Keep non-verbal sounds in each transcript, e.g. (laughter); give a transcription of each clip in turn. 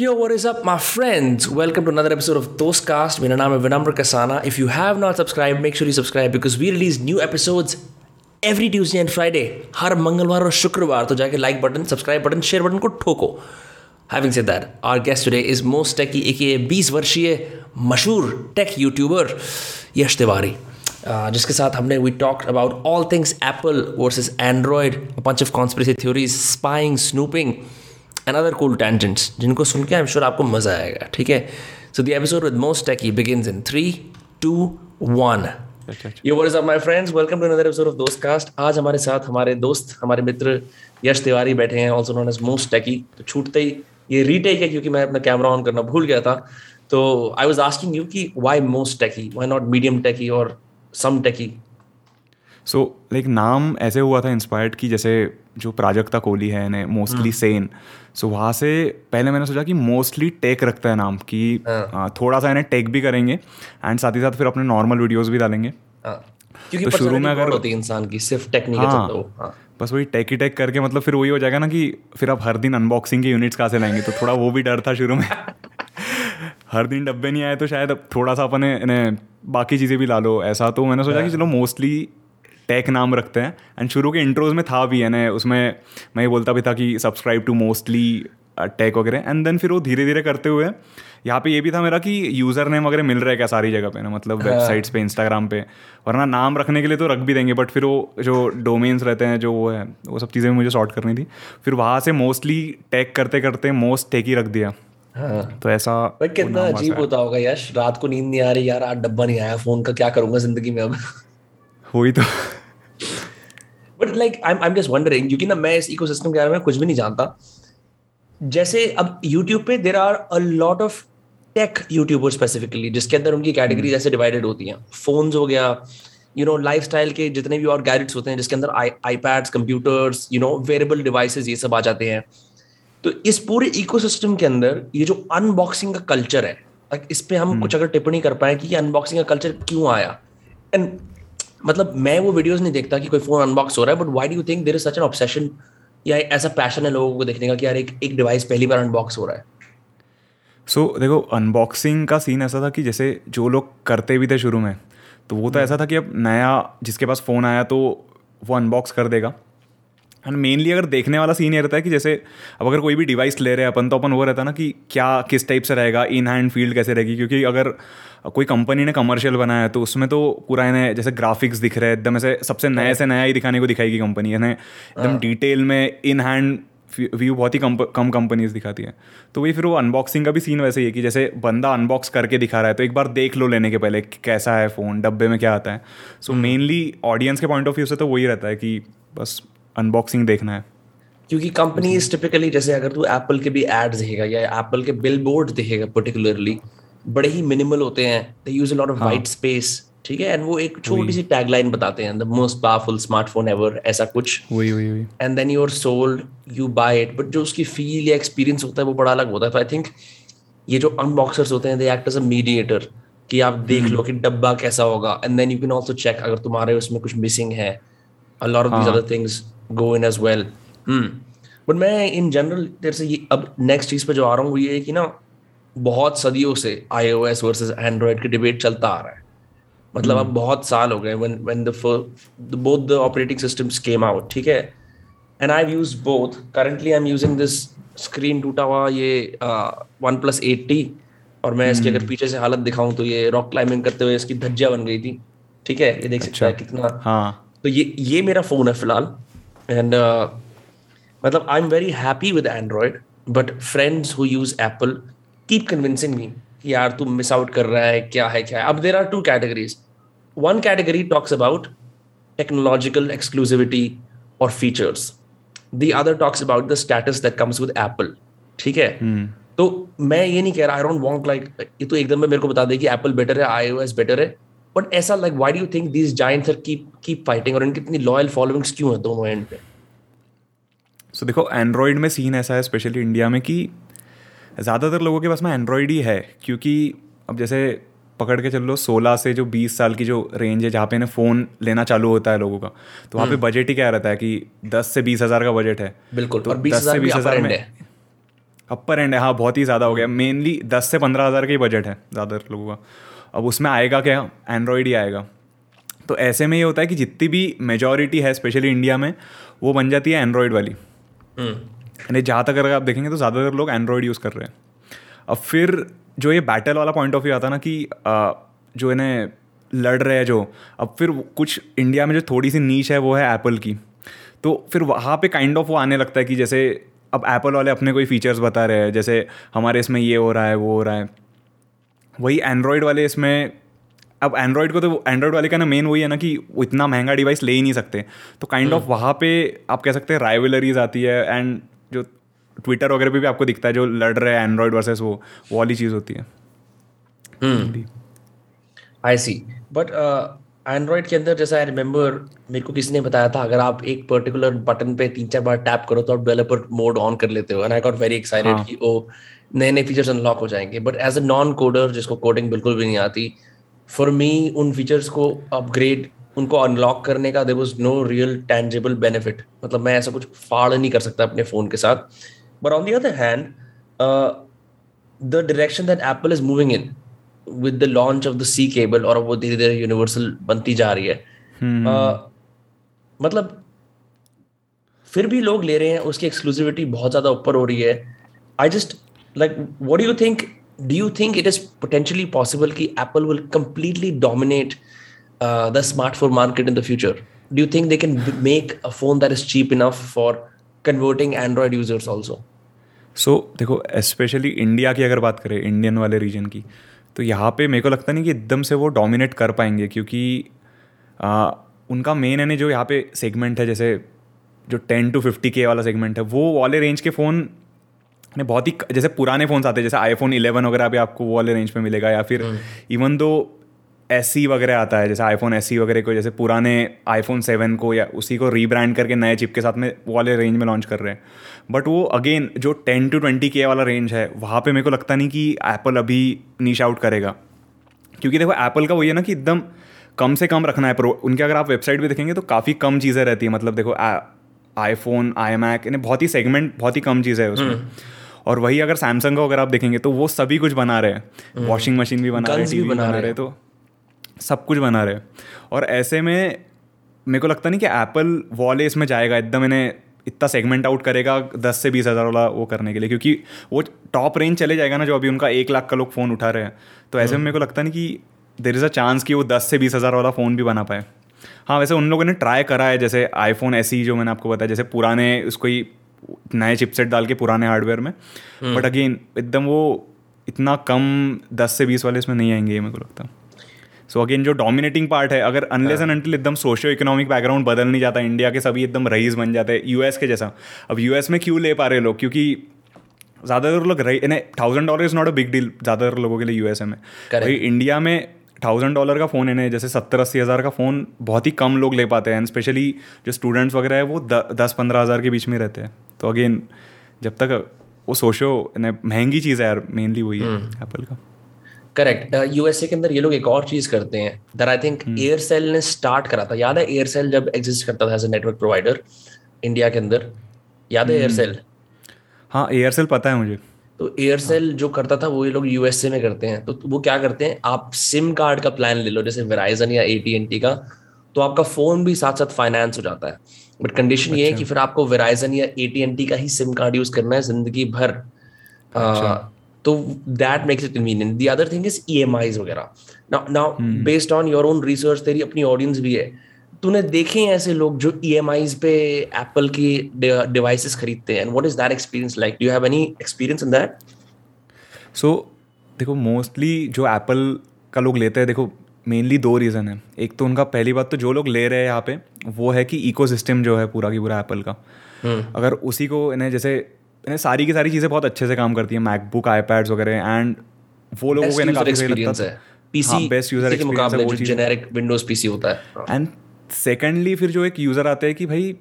Yo, what is up, my friends? Welcome to another episode of Toastcast. मेरा नाम है Vinamra Kasana. If you have not subscribed, make sure you subscribe because we release new episodes every Tuesday and Friday. हर मंगलवार और शुक्रवार तो जाके like button, subscribe button, share button को ठोको. Having said that, our guest today is Most Techie, aka 20 वर्षीय मशहूर tech YouTuber Yash Tiwari. Uh, जिसके साथ हमने we talked about all things Apple versus Android, a bunch of conspiracy theories, spying, and other cool tangents जिनको सुन के I am sure आपको मज़ा आएगा ठीक है? So the episode with most techy begins in three two one yo is up my friends welcome to another episode of Dost cast आज हमारे साथ हमारे दोस्त हमारे मित्र यश तिवारी बैठे हैं also known as most techy तो छूटते ही ये रीटेक है क्योंकि मैं अपना कैमरा ऑन करना भूल गया था। तो आई वाज आस्किंग यू कि why most techy why not medium techy और सम टेकी सो लाइक नाम ऐसे हुआ था इंस्पायर्ड कि जैसे जो प्राजक्ता कोहली है इन्हें मोस्टली सेन सो वहाँ से पहले मैंने सोचा कि मोस्टली टेक रखता है नाम कि हाँ। थोड़ा सा इन्हें टेक भी करेंगे एंड साथ ही साथ फिर अपने नॉर्मल वीडियोस भी डालेंगे। हाँ। क्योंकि तो शुरू में अगर होती इंसान की सिर्फ़ टेक्निक हाँ, तो, हाँ. बस वही टेक ही टेक करके मतलब फिर वही हो जाएगा ना कि फिर आप हर दिन अनबॉक्सिंग के यूनिट्स कहाँ से लाएँगे? तो थोड़ा वो भी डर था शुरू में। (laughs) हर दिन डब्बे नहीं आए तो शायद थोड़ा सा अपने इन्हें बाकी चीज़ें भी ला लो। ऐसा तो मैंने सोचा कि चलो मोस्टली टेक नाम रखते हैं। एंड शुरू के इंट्रोज में था भी है ना उसमें मैं ये बोलता भी था कि सब्सक्राइब टू मोस्टली टेक वगैरह। एंड देन फिर वो धीरे धीरे करते हुए यहाँ पे ये भी था मेरा कि यूज़र नेम वगैरह मिल रहा है क्या सारी जगह पे ना? मतलब वेबसाइट्स हाँ। पे इंस्टाग्राम पे। वरना नाम रखने के लिए तो रख भी देंगे बट फिर वो जो डोमेन्स रहते हैं जो वो है वो सब चीज़ें मुझे सॉर्ट करनी थी। फिर वहाँ से मोस्टली टैग करते करते मोस्ट टेक ही रख दिया। हाँ. तो ऐसा कितना अजीब होता होगा यश रात को नींद नहीं आ रही यार आज डब्बा नहीं आया फ़ोन का क्या करूँगा ज़िंदगी में अब? वही तो। But like I I am just wondering क्योंकि ना मैं इस इकोसिस्टम के बारे में कुछ भी नहीं जानता। जैसे अब यूट्यूब पे there are a lot of tech YouTuber specifically जिसके अंदर उनकी कैटेगरी जैसे डिवाइडेड होती हैं। फोन्स हो गया यू नो लाइफ स्टाइल के जितने भी और गैजेट्स होते हैं जिसके अंदर iPads computers you know wearable devices ये सब आ जाते हैं। तो इस पूरे इकोसिस्टम के अंदर ये जो अनबॉक्सिंग का कल्चर है इस पे हम hmm. कुछ अगर टिप्पणी कर पाए कि ये अनबॉक्सिंग का कल्चर क्यों आया? एंड मतलब मैं वो वीडियोस नहीं देखता कि कोई फ़ोन अनबॉक्स हो रहा है but why do you think there is such an obsession या ऐसा पैशन है लोगों को देखने का कि यार एक एक डिवाइस पहली बार अनबॉक्स हो रहा है सो so, देखो अनबॉक्सिंग का सीन ऐसा था कि जैसे जो लोग करते भी थे शुरू में तो वो तो हम्म। ऐसा था कि अब नया जिसके पास फ़ोन आया तो वो अनबॉक्स कर देगा एंड मेनली अगर देखने वाला सीन ये रहता है कि जैसे अब अगर कोई भी डिवाइस ले रहे हैं अपन तो अपन वो रहता है ना कि क्या किस टाइप से रहेगा इन हैंड फ़ील्ड कैसे रहेगी? क्योंकि अगर कोई कंपनी ने कमर्शियल बनाया है तो उसमें तो पूरा इन्हें जैसे ग्राफिक्स दिख रहे हैं एकदम ऐसे सबसे नए से नया ही दिखाने को दिखाएगी कंपनी इन्हें एकदम डिटेल हाँ। में इन हैंड व्यू बहुत ही कम कम कंपनीज़ दिखाती है। तो वही फिर वो अनबॉक्सिंग का भी सीन वैसे ही है कि जैसे बंदा अनबॉक्स करके दिखा रहा है तो एक बार देख लो लेने के पहले कैसा है फ़ोन डब्बे में क्या आता है। सो मेनली ऑडियंस के पॉइंट ऑफ़ व्यू से तो वही रहता है कि बस अनबॉक्सिंग देखना है। क्योंकि कंपनी टिपिकली जैसे अगर तू एप्पल के भी एड्स देखेगा या एप्पल के बिल बोर्ड देखेगा पर्टिकुलरली बड़े ही मिनिमल होते हैं। They use a lot of white space ठीक है? एंड वो एक छोटी सी टैगलाइन बताते हैं the most powerful smartphone ever ऐसा कुछ। And then you are sold you buy it but जो उसकी फील या एक्सपीरियंस होता है वो बड़ा अलग होता है। तो आई थिंक ये जो अनबॉक्सर्स होते हैं they act as a mediator कि आप देख hmm. लो कि डब्बा कैसा होगा। And then you can also check अगर तुम्हारे उसमें कुछ मिसिंग है। A lot of these other things go in as well but मैं इन जनरल तेरे से ये अब नेक्स्ट चीज़ पे जो आ रहा हूँ वो ये है कि ना बहुत सदियों से आई ओ एस वर्सेज एंड्रॉयड की डिबेट चलता आ रहा है। मतलब अब hmm. बहुत साल हो गए when when the both the operating systems came out ठीक है? And I use both currently I am using this screen टूटा हुआ ये वन प्लस एट्टी और मैं इसकी अगर hmm. पीछे से हालत दिखाऊँ तो ये रॉक क्लाइंबिंग करते हुए इसकी धज्जिया बन गई थी। ठीक है? ये देख सकते हैं अच्छा। कितना हाँ। तो ये ये मेरा फ़ोन है फ़िलहाल. एंड uh, मतलब I am very happy with Android but friends who use Apple keep convincing me कि यार तू मिस आउट कर रहा है क्या है क्या है. अब there are two categories one category talks about technological exclusivity और features the other talks about the status that comes with Apple ठीक है? Hmm. तो मैं ये नहीं कह रहा आई डोंट वांट लाइक ये तो एकदम में मेरे को बता दे कि एप्पल बेटर है आईओएस बेटर है. बट ऐसा like why do you think these giants are keep keep fighting और इनकी इतनी लॉयल फॉलोइंग्स क्यों है दोनों एंड पे? सो देखो एंड्रॉयड में सीन ऐसा है स्पेशली इंडिया में कि ज़्यादातर लोगों के पास में एंड्रॉयड ही है क्योंकि अब जैसे पकड़ के चल लो सोलह से जो बीस साल की जो रेंज है जहाँ पे इन्हें फ़ोन लेना चालू होता है लोगों का तो वहाँ पे बजट हम्म। ही क्या रहता है कि दस से बीस हज़ार का बजट है। बिल्कुल तो और बीस से बीस हज़ार में अपर एंड है हाँ बहुत ही ज़्यादा हो गया। मेनली दस से पंद्रह हज़ार का ही बजट है ज़्यादातर लोगों का। अब उसमें आएगा क्या? एंड्रॉयड ही आएगा। तो ऐसे में ये होता है कि जितनी भी मेजोरिटी है स्पेशली इंडिया में वो बन जाती है एंड्रॉयड वाली। यानी जहाँ तक अगर आप देखेंगे तो ज़्यादातर लोग एंड्रॉयड यूज़ कर रहे हैं। अब फिर जो ये बैटल वाला पॉइंट ऑफ़ व्यू आता ना कि आ, जो इन्हें लड़ रहे हैं जो अब फिर कुछ इंडिया में जो थोड़ी सी नीच है वो है एप्पल की। तो फिर वहाँ पे काइंड ऑफ़ वो आने लगता है कि जैसे अब एप्पल वाले अपने कोई फीचर्स बता रहे हैं जैसे हमारे इसमें ये हो रहा है वो हो रहा है। वही एंड्रॉयड वाले इसमें अब एंड्रॉयड को तो एंड्रॉयड वाले का ना मेन वही है ना कि वो इतना महँगा डिवाइस ले ही नहीं सकते। तो काइंड ऑफ़ वहाँ पे आप कह सकते हैं राइवलरीज आती है एंड जो ट्विटर वगैरह पे भी आपको दिखता है जो लड़ रहे हैं एंड्रॉयड वर्सेस वो वो वाली चीज़ होती है। आई सी बट एंड्रॉयड के अंदर जैसा आई रिमेंबर मेरे को किसी ने बताया था अगर आप एक पर्टिकुलर बटन पे तीन चार बार टैप करो तो आप डेवलपर मोड ऑन कर लेते हो। And I got very excited कि ओ नए नए फीचर्स अनलॉक हो जाएँगे। But as a non coder जिसको कोडिंग बिल्कुल भी नहीं आती फॉर मी उन फीचर्स को अपग्रेड उनको अनलॉक करने का there was no real tangible benefit मतलब मैं ऐसा कुछ फाड़ नहीं कर सकता अपने फ़ोन के साथ। But on the other hand the direction that Apple is moving in with the launch of the C cable और वो धीरे धीरे यूनिवर्सल बनती जा रही है। Uh, मतलब फिर भी लोग ले रहे हैं उसकी एक्सक्लूसिविटी बहुत ज़्यादा ऊपर हो रही है। I just like what you think do you think it is potentially possible कि Apple will completely dominate the smartphone market in the future do you think they can make a phone that is cheap enough for converting Android users also so देखो specially India की अगर बात करें Indian वाले reason की तो यहाँ पे मेरे को लगता नहीं कि एकदम से वो डोमिनेट कर पाएँगे क्योंकि आ, उनका मेन है ना जो यहाँ पे सेगमेंट है जैसे जो टेन टू फिफ्टी के वाला सेगमेंट है वो वाले रेंज के फ़ोन ने बहुत ही जैसे पुराने फ़ोन्स आते हैं जैसे आईफोन 11 वगैरह भी आपको वो वाले रेंज में मिलेगा या फिर इवन दो एस वगैरह आता है जैसे आईफोन एस वगैरह को जैसे पुराने आईफोन सेवन को या उसी को रीब्रांड करके नए चिप के साथ में वो वाले रेंज में लॉन्च कर रहे हैं। बट वो अगेन जो टेन टू ट्वेंटी के वाला रेंज है वहाँ पे मेरे को लगता नहीं कि एप्पल अभी नीच आउट करेगा। क्योंकि देखो एप्पल का वही है ना कि एकदम कम से कम रखना है प्रो उनके अगर आप वेबसाइट भी देखेंगे तो काफ़ी कम चीज़ें रहती है मतलब देखो आईफोन आई मैक इन्हें बहुत ही सेगमेंट बहुत ही कम चीज़ें है उसमें। हम्म। और वही अगर सैमसंग का अगर आप देखेंगे तो वो सभी कुछ बना रहे हैं। वॉशिंग हम्म। मशीन भी बना रहे हैं टीवी बना रहे। तो सब कुछ बना रहे। और ऐसे में मेरे को लगता नहीं कि एप्पल वॉले इसमें जाएगा एकदम इन्हें इतना सेगमेंट आउट करेगा दस से बीस हज़ार वाला वो करने के लिए क्योंकि वो टॉप रेंज चले जाएगा ना जो अभी उनका एक लाख का लोग फ़ोन उठा रहे हैं। तो ऐसे में हम्म। मेरे को लगता नहीं कि देर इज़ अ चांस कि वो दस से बीस हज़ार वाला फ़ोन भी बना पाए। हाँ वैसे उन लोगों ने ट्राई करा है जैसे आईफोन ऐसी जो मैंने आपको बताया जैसे पुराने उसको ही नए चिपसेट डाल के पुराने हार्डवेयर में। But hmm. अगेन एकदम वो इतना कम दस से बीस वाले इसमें नहीं आएँगे ये मेरे को लगता। सो अगेन जो डोमिनेटिंग पार्ट है अगर अनलेस एंड अनटिल एकदम सोशियो इकोनॉमिक बैकग्राउंड बदल नहीं जाता इंडिया के सभी एकदम रईस बन जाते हैं यूएस के जैसा। अब यूएस में क्यों ले पा रहे लोग? क्योंकि ज़्यादातर लोग रही thousand dollar is not a big deal ज़्यादातर लोगों के लिए यूएसए में। भाई इंडिया में थाउज़ेंड डॉलर का फ़ोन है जैसे सत्तर अस्सी हज़ार का फ़ोन बहुत ही कम लोग ले पाते हैं एंड स्पेशली जो स्टूडेंट्स वगैरह है वो दस पंद्रह हज़ार के बीच में रहते हैं। तो अगेन जब तक वो सोचो महँगी चीज़ है यार मेनली वही है एप्पल का। करेक्ट यूएसए के अंदर ये लोग एक और चीज़ करते हैं दर आई थिंक एयरसेल ने स्टार्ट करा था। याद है एयरसेल जब एग्जिस्ट करता था as a network provider India के अंदर? याद है एयरसेल हम्म। हाँ एयरसेल पता है मुझे। तो एयरसेल हाँ. जो करता था वो ये लोग यूएसए में करते हैं। तो वो क्या करते हैं? आप सिम कार्ड का प्लान ले लो जैसे वेराइजन या एटीएनटी का तो आपका फ़ोन भी साथ साथ फाइनेंस हो जाता है। बट कंडीशन ये है कि अच्छा। फिर आपको वेराइजन या ए का ही सिम कार्ड यूज़ करना है ज़िंदगी भर। अच्छा। तो that makes it convenient the other thing is EMIs वगैरह। Now now based on your own research तेरी अपनी ऑडियंस भी है। तूने देखे हैं ऐसे लोग जो ई एम आईज पे एप्पल की डिवाइसेस खरीदते हैं। What is that experience like do you have any experience in that so देखो मोस्टली जो एप्पल का लोग लेते हैं देखो मेनली दो रीज़न है। एक तो उनका पहली बात तो जो लोग ले रहे हैं यहाँ पे वो है कि इकोसिस्टम जो है पूरा की पूरा एप्पल का। hmm. अगर उसी को इन्हें जैसे इन्हें सारी की सारी चीज़ें बहुत अच्छे से काम करती है मैकबुक आईपैड्स वगैरह एंड वो लोगों को काफ़ी सही लगता है। पीसी बेस्ट यूज़र है जेनेरिक विंडोज़ पीसी होता है। एंड सेकेंडली फिर जो एक यूज़र आते हैं कि भाई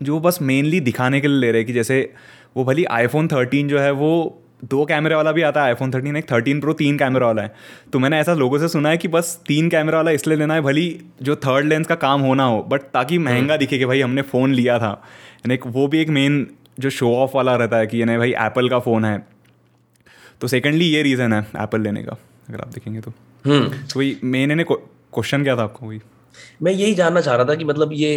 जो बस मेनली दिखाने के लिए ले रहे हैं कि जैसे वो भली आईफोन थर्टीन जो है वो दो कैमरे वाला भी आता है आईफोन थर्टीन एक थर्टीन प्रो तीन कैमरा वाला है। तो मैंने ऐसा लोगों से सुना है कि बस तीन कैमरा वाला इसलिए लेना है भली जो थर्ड लेंस का काम होना हो बट ताकि महँगा दिखे कि भाई हमने फ़ोन लिया था। यानी एक वो भी एक मेन जो शो ऑफ़ वाला रहता है कि यानी भाई एप्पल का फ़ोन है। तो सेकेंडली ये रीज़न है एप्पल लेने का अगर आप देखेंगे तो। हम्म। तो वही मेन इन्हें क्वेश्चन क्या था आपको वही? मैं यही जानना चाह रहा था कि मतलब ये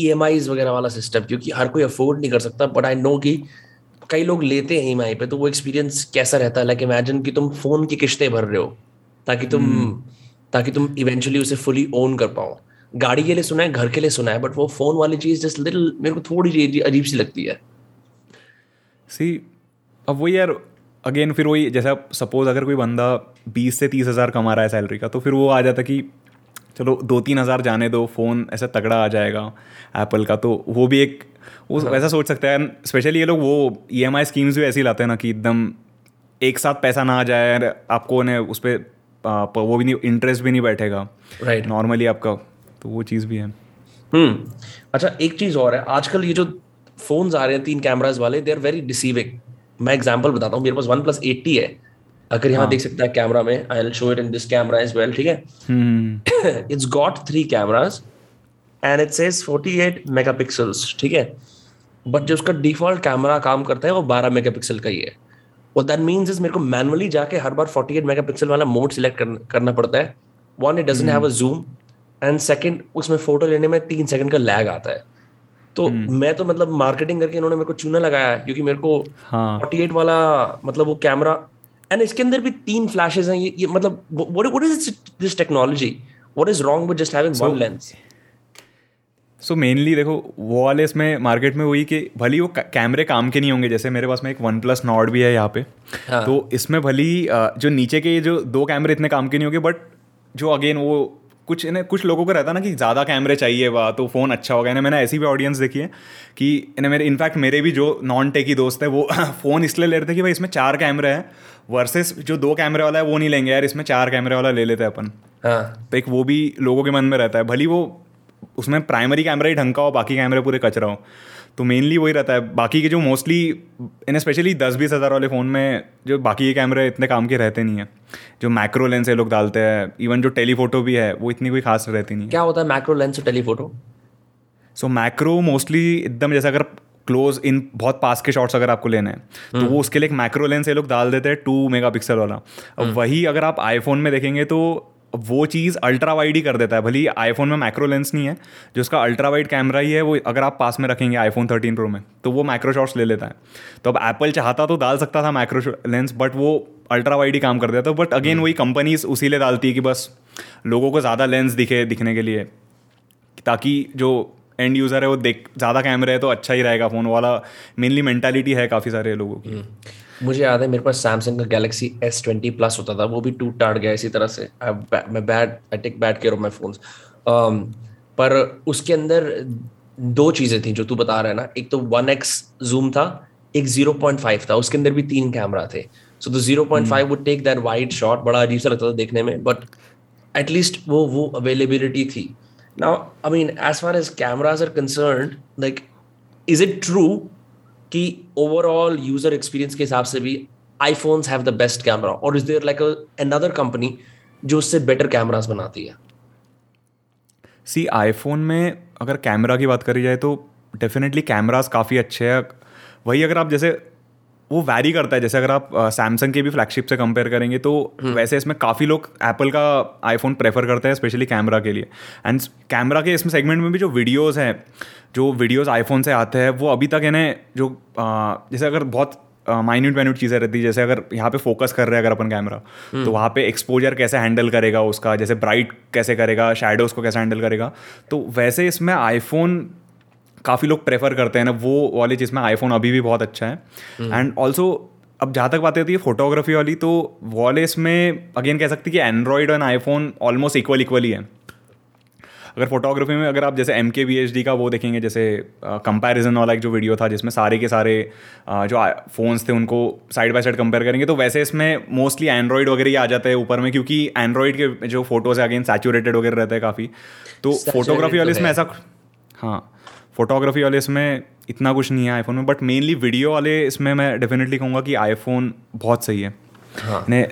ई एम वगैरह वाला सिस्टम क्योंकि हर कोई अफोर्ड नहीं कर सकता बट आई नो कि कई लोग लेते हैं ई पे तो वो एक्सपीरियंस कैसा रहता? है लाइक इमेजिन कि तुम फ़ोन की किश्तें भर रहे हो ताकि तुम ताकि तुम इवेंचुअली उसे फुली ओन कर पाओ। गाड़ी के लिए सुना है घर के लिए सुना है बट वो फ़ोन वाली चीज़ जस्ट लिटिल मेरे को थोड़ी अजीब सी लगती है। सी अब वही यार अगेन फिर वही जैसा सपोज़ अगर कोई बंदा बीस से तीस हज़ार कमा रहा है सैलरी का तो फिर वो आ जाता कि चलो दो तीन हज़ार जाने दो फ़ोन ऐसा तगड़ा आ जाएगा एप्पल का। तो वो भी एक वो हाँ। वैसा सोच सकता है। स्पेशली ये लोग वो ई एम आई स्कीम्स भी ऐसी लाते हैं ना कि एकदम एक साथ पैसा ना आ जाए आपको ने उस पर वो भी नहीं इंटरेस्ट भी नहीं बैठेगा। राइट नॉर्मली आपका तो वो चीज़ भी है। हम्म। अच्छा एक चीज़ और है। आजकल ये जो फोन्स आ रहे हैं तीन कैमराज वाले दे आर वेरी डिसीविंग मैं एग्ज़ाम्पल बताता हूँ मेरे पास वन प्लस एट्टी है। अगर यहाँ देख सकता है कैमरा में I will show it in this camera as well ठीक है? It's got three cameras and it says 48 megapixels ठीक है? बट जो उसका डिफ़ॉल्ट कैमरा काम करता है वो 12 मेगापिक्सल का ही है। और दैट मीन्स इज़ मेरे को मैनुअली जाके हर बार 48 मेगापिक्सल वाला मोड सिलेक्ट करना पड़ता है। One it doesn't have a zoom and second उसमें फ़ोटो लेने में तीन सेकंड का लैग आता है। तो मैं तो मतलब मार्केटिंग करके इन्होंने मेरे को चूना लगाया है क्योंकि मेरे को हाँ। 48 वाला मतलब वो कैमरा एंड इसके अंदर भी तीन फ्लैशेज हैं। ये, ये मतलब what what is this technology what is wrong with just having one lens so mainly देखो वो वाले इसमें मार्केट में वही कि भली वो कैमरे काम के नहीं होंगे जैसे मेरे पास में एक वन प्लस नॉट भी है यहाँ पे। हाँ। तो इसमें भली जो नीचे के ये जो दो कैमरे इतने काम के नहीं होंगे बट जो अगेन वो कुछ इन्हें कुछ लोगों को रहता ना कि ज़्यादा कैमरे चाहिए वह तो फ़ोन अच्छा होगा। इन्हें मैंने ऐसी भी ऑडियंस देखी है कि इन्हें मेरे इनफैक्ट मेरे भी जो नॉन टेकी दोस्त है वो (laughs) फ़ोन इसलिए ले रहे थे कि भाई इसमें चार कैमरे हैं वर्सेस जो दो कैमरे वाला है वो नहीं लेंगे। यार इसमें चार कैमरे वाला ले लेते हैं अपन। हाँ। तो एक वो भी लोगों के मन में रहता है। भली वो उसमें प्राइमरी कैमरा ही ढंग का हो बाकी कैमरे पूरे कचरा हो। तो मेनली वही रहता है। बाकी के जो मोस्टली इन स्पेशली दस बीस हज़ार वाले फ़ोन में जो बाकी के कैमरे इतने काम के रहते नहीं हैं। जो मैक्रो लेंस ये लोग डालते हैं इवन जो टेलीफोटो भी है वो इतनी कोई खास रहती नहीं क्या होता है मैक्रो लेंस और टेलीफोटो सो मैक्रो मोस्टली एकदम जैसे अगर क्लोज इन बहुत पास के शॉट्स अगर आपको लेने हैं तो वो उसके लिए एक मैक्रो लेंस ये लोग डाल देते हैं टू मेगा पिक्सल वाला। अब वही अगर आप आईफोन में देखेंगे तो वो चीज़ अल्ट्रा वाइड ही कर देता है। भले आईफोन में मैक्रो लेंस नहीं है जो उसका अल्ट्रा वाइड कैमरा ही है वो अगर आप पास में रखेंगे आईफोन 13 प्रो में तो वो मैक्रो शॉट्स ले लेता है। तो अब एप्पल चाहता तो डाल सकता था मैक्रो लेंस बट वो अल्ट्रा वाइड ही काम कर देता। बट अगेन वही कंपनीज़ उसी लिए डालती है कि बस लोगों को ज़्यादा लेंस दिखे दिखने के लिए ताकि जो एंड यूज़र है वो देख ज़्यादा कैमरा है तो अच्छा ही रहेगा। फ़ोन वाला मेनली मेंटालिटी है काफ़ी सारे लोगों की। मुझे याद है मेरे पास सैमसंग का गैलेक्सी एस ट्वेंटी प्लस होता था वो भी टूट टाट गया इसी तरह से। मैं bad I take bad care of my phones पर उसके अंदर दो चीज़ें थी जो तू बता रहा है ना। एक तो वन एक्स जूम था एक ज़ीरो पॉइंट फाइव था उसके अंदर भी तीन कैमरा थे। So the zero point five would take that wide shot बड़ा अजीब सा लगता था देखने में बट एटलीस्ट वो वो अवेलेबिलिटी थी। Now I mean as far as cameras are concern like is it true कि ओवरऑल यूज़र एक्सपीरियंस के हिसाब से भी iPhones have the best camera और is there like another company जो उससे बेटर कैमरास बनाती है? सी आईफोन में अगर कैमरा की बात करी जाए तो डेफिनेटली कैमरास काफ़ी अच्छे हैं। वही अगर आप जैसे वो वैरी करता है। जैसे अगर आप सैमसंग के भी फ्लैगशिप से कंपेयर करेंगे तो वैसे इसमें काफ़ी लोग एप्पल का आईफोन प्रेफर करते हैं स्पेशली कैमरा के लिए। एंड कैमरा के इसमें सेगमेंट में भी जो वीडियोस हैं जो वीडियोस आईफोन से आते हैं वो अभी तक इन्हें जो जैसे अगर बहुत माइन्यूट माइन्यूट चीज़ें रहती है जैसे अगर यहाँ पे फोकस कर रहे हैं अगर अपन कैमरा तो वहाँ पे एक्सपोजर कैसे हैंडल करेगा उसका जैसे ब्राइट कैसे करेगा शेडोज़ को कैसे हैंडल करेगा। तो वैसे इसमें आईफोन काफ़ी लोग प्रेफर करते हैं ना वो वाली जिसमें आईफोन अभी भी बहुत अच्छा है। एंड ऑल्सो अब जहाँ तक बात होती है फोटोग्राफी वाली तो वाले इसमें अगेन कह सकते हैं कि Android and iPhone almost equal equal ही। है अगर फोटोग्राफी में अगर आप जैसे एम के डी का वो देखेंगे जैसे कंपैरिजन वाला एक जो वीडियो था जिसमें सारे के सारे अ, जो फ़ोन्स थे उनको साइड बाय साइड कंपेयर करेंगे तो वैसे इसमें मोस्टली एंड्रॉयड वगैरह ही आ जाता है ऊपर में क्योंकि एंड्रॉयड के जो फ़ोटोज़ है अगेन सैचुरेटेड वगैरह रहता है काफ़ी। तो फोटोग्राफी वाले तो इसमें ऐसा हाँ। फोटोग्राफी वाले इसमें इतना कुछ नहीं है आईफोन में बट मेनली वीडियो वाले इसमें मैं डेफिनेटली कहूँगा कि आईफोन बहुत सही है। हाँ। ने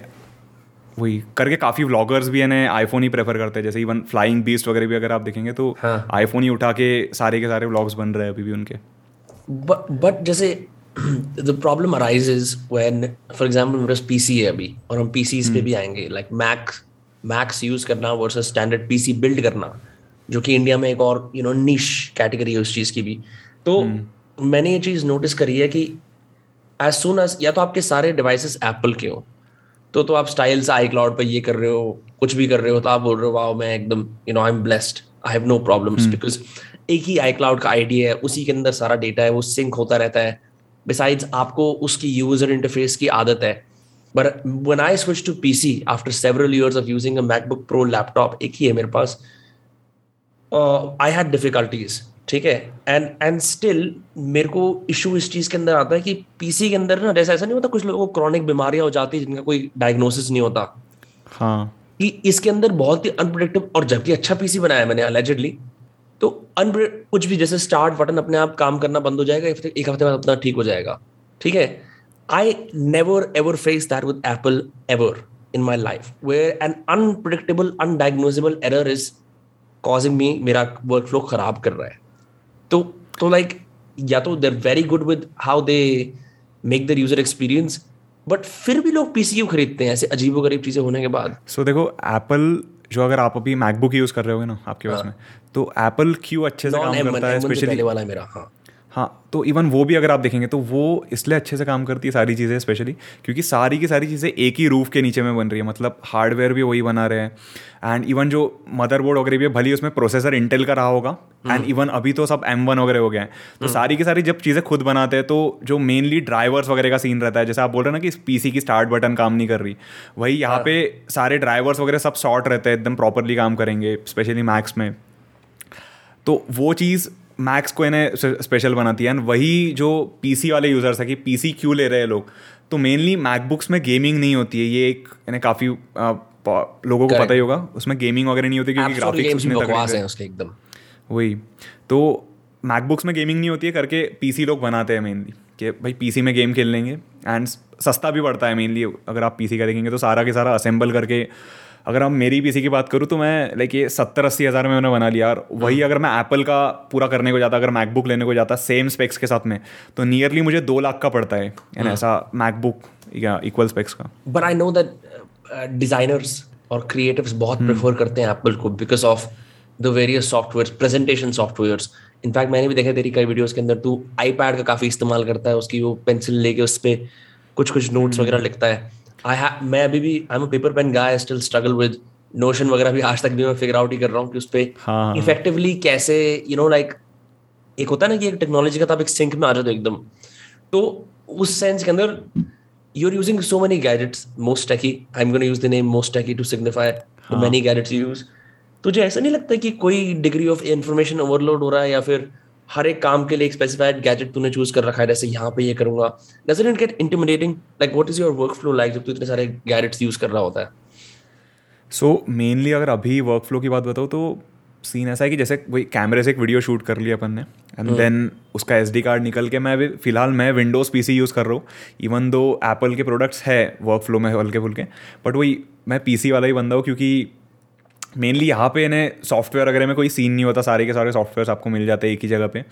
वही करके काफ़ी व्लॉगर्स भी है आईफोन ही प्रेफर करते हैं। जैसे इवन फ्लाइंग बीस्ट वगैरह भी अगर आप देखेंगे तो हाँ। आईफोन ही उठा के सारे के सारे व्लॉग्स बन रहे हैं अभी भी उनके। बट जैसे the problem arises when for example मेरे पास पीसी है अभी और हम पीसीज पे भी आएँगे। लाइक मैक मैक्स यूज़ करना वर्सेस स्टैंडर्ड पीसी बिल्ड करना। जो कि इंडिया में एक और यू नो निश कैटेगरी है उस चीज़ की भी। तो hmm. मैंने ये चीज़ नोटिस करी है कि एज सुन एज या तो आपके सारे डिवाइसेस एप्पल के हो तो तो आप स्टाइल से आई क्लाउड पर ये कर रहे हो कुछ भी कर रहे हो तो आप बोल रहे हो वाओ मैं एकदम you know I am blessed I have no problems because एक ही आई क्लाउड का आईडी है उसी के अंदर सारा डेटा है वो सिंक होता रहता है। बिसाइड्स आपको उसकी यूज़र इंटरफेस की आदत है। But when I switch to P C after several years of using a MacBook Pro laptop एक ही है मेरे पास। आई हैड डिफिकल्टीज ठीक है? एंड एंड स्टिल मेरे को इशू इस चीज़ के अंदर आता है कि पीसी के अंदर ना जैसा ऐसा नहीं होता कुछ लोगों को क्रॉनिक बीमारियाँ हो जाती है जिनका कोई डायग्नोसिस नहीं होता। हाँ। कि इसके अंदर बहुत ही अनप्रोडक्टिव और जबकि अच्छा पीसी बनाया मैंने अलेजेडली तो अन कुछ भी जैसे स्टार्ट बटन अपने आप काम करना बंद हो जाएगा एक हफ़्ते बाद अपना ठीक हो जाएगा ठीक है? I never ever face that with Apple ever in my life where an unpredictable undiagnosable error is causing me मेरा वर्क फ्लो खराब कर रहा है। तो तो लाइक या तो there very good with how they make their user experience but फिर भी लोग पीसीयू खरीदते हैं ऐसे अजीबो गरीब चीज़ें होने के बाद। सो so, देखो एप्पल जो अगर आप अभी मैकबुक यूज़ कर रहे हो ना आपके पास हाँ. में तो एप्पल क्यों अच्छे से काम करता है स्पेशली वाला मेरा हाँ। हाँ तो इवन वो भी अगर आप देखेंगे तो वो इसलिए अच्छे से काम करती है सारी चीज़ें स्पेशली क्योंकि सारी की सारी चीज़ें एक ही रूफ के नीचे में बन रही है मतलब हार्डवेयर भी वही बना रहे हैं एंड इवन जो मदरबोर्ड वगैरह भी है भली उसमें प्रोसेसर इंटेल का रहा होगा एंड हम्म। इवन अभी तो सब एम वन वगैरह हो गए हैं तो हम्म। सारी की सारी जब चीज़ें खुद बनाते हैं तो जो मेनली ड्राइवर्स वगैरह का सीन रहता है जैसे आप बोल रहे हैं ना कि पीसी की स्टार्ट बटन काम नहीं कर रही वही यहाँ हाँ। पे सारे ड्राइवर्स वगैरह सब शॉर्ट रहते हैं एकदम प्रॉपरली काम करेंगे स्पेशली मैक्स में तो वो चीज़ मैक्स को इन्हें स्पेशल बनाती है। एंड वही जो पीसी वाले यूज़र्स है कि पीसी क्यों ले रहे हैं लोग? तो मेनली मैकबुक्स में गेमिंग नहीं होती है। ये एक इन्हें काफ़ी लोगों को पता ही होगा। उसमें गेमिंग वगैरह नहीं होती क्योंकि ग्राफिक्स उसमें है उसके एकदम। वही। तो मैकबुक्स में गेमिंग नहीं होती है करके पीसी लोग बनाते हैं मेनली कि भाई पीसी में गेम खेल लेंगे। एंड सस्ता भी पड़ता है मेनली अगर आप पीसी का देखेंगे तो सारा के सारा असेंबल करके अगर हम मेरी पीसी की बात करूँ तो मैं लाइक ये सत्तर अस्सी हज़ार में मैंने बना लिया और वही हम्म। अगर मैं एप्पल का पूरा करने को जाता अगर मैकबुक लेने को जाता सेम स्पेक्स के साथ में तो नियरली मुझे दो लाख का पड़ता है यानी हम्म। ऐसा मैकबुक या इक्वल स्पेक्स का but I know that designers और क्रिएटिव्स बहुत प्रेफर हम्म। करते हैं एप्पल को because of the various software presentation software in fact मैंने भी देखा तेरी कई वीडियोस के अंदर तू आईपैड का काफ़ी इस्तेमाल करता है उसकी वो पेंसिल लेके उस पर कुछ कुछ नोट्स वगैरह लिखता है आई मैं अभी भी I am paper pen guy still struggle with Notion वगैरह भी आज तक भी मैं फिगर आउट ही कर रहा हूँ कि उस पर इफेक्टिवली हाँ। कैसे यू नो लाइक एक होता है ना कि एक टेक्नोलॉजी का तो आप एक सिंक में आ जाते हो एकदम। तो उस सेंस के अंदर you are using so many gadgets most tacky I am gonna use the name most tacky to signify many gadgets use तुझे ऐसा नहीं लगता कि कोई डिग्री ऑफ़ इन्फॉर्मेशन ओवरलोड हो रहा है या फिर हर एक काम के लिए एक स्पेसिफाइड गैजेट तूने चूज़ कर रखा है जैसे यहाँ पे ये करूँगा। Doesn't it get intimidating like what is your work flow like जब तू इतने सारे गैजेट्स यूज़ कर रहा होता है? सो so, मेनली अगर अभी वर्क फ्लो की बात बताओ तो सीन ऐसा है कि जैसे वही कैमरे से एक वीडियो शूट कर लिया अपन ने एंड देन हम्म। उसका एसडी कार्ड निकल के मैं अभी फ़िलहाल मैं विंडोज़ पीसी यूज़ कर रहा हूँ। इवन दो एप्पल के प्रोडक्ट्स है वर्क फ्लो में हल्के फुल्के बट वही मैं पीसी वाला ही बंदा हूँ क्योंकि मेनली यहाँ पे इन्हें सॉफ्टवेयर वगैरह में कोई सीन नहीं होता सारे के सारे सॉफ्टवेयर आपको मिल जाते हैं एक ही जगह पे।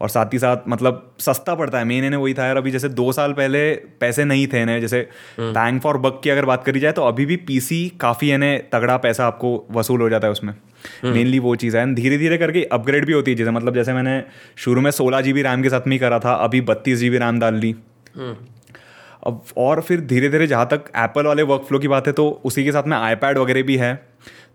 और साथ ही साथ मतलब सस्ता पड़ता है। मेन इन्हें वही था यार अभी जैसे दो साल पहले पैसे नहीं थे इन्हें जैसे बैंक फॉर बक की अगर बात करी जाए तो अभी भी पीसी काफ़ी इन्हें तगड़ा पैसा आपको वसूल हो जाता है उसमें। मेनली हम्म। वो चीज़ है। धीरे धीरे करके अपग्रेड भी होती है जैसे मतलब जैसे मैंने शुरू में सोलह जी रैम के साथ में ही करा था अभी बत्तीस जी रैम डाल ली। हम्म। अब और फिर धीरे धीरे जहाँ तक एप्पल वाले वर्क फ्लो की बात है तो उसी के साथ में आईपैड वगैरह भी है।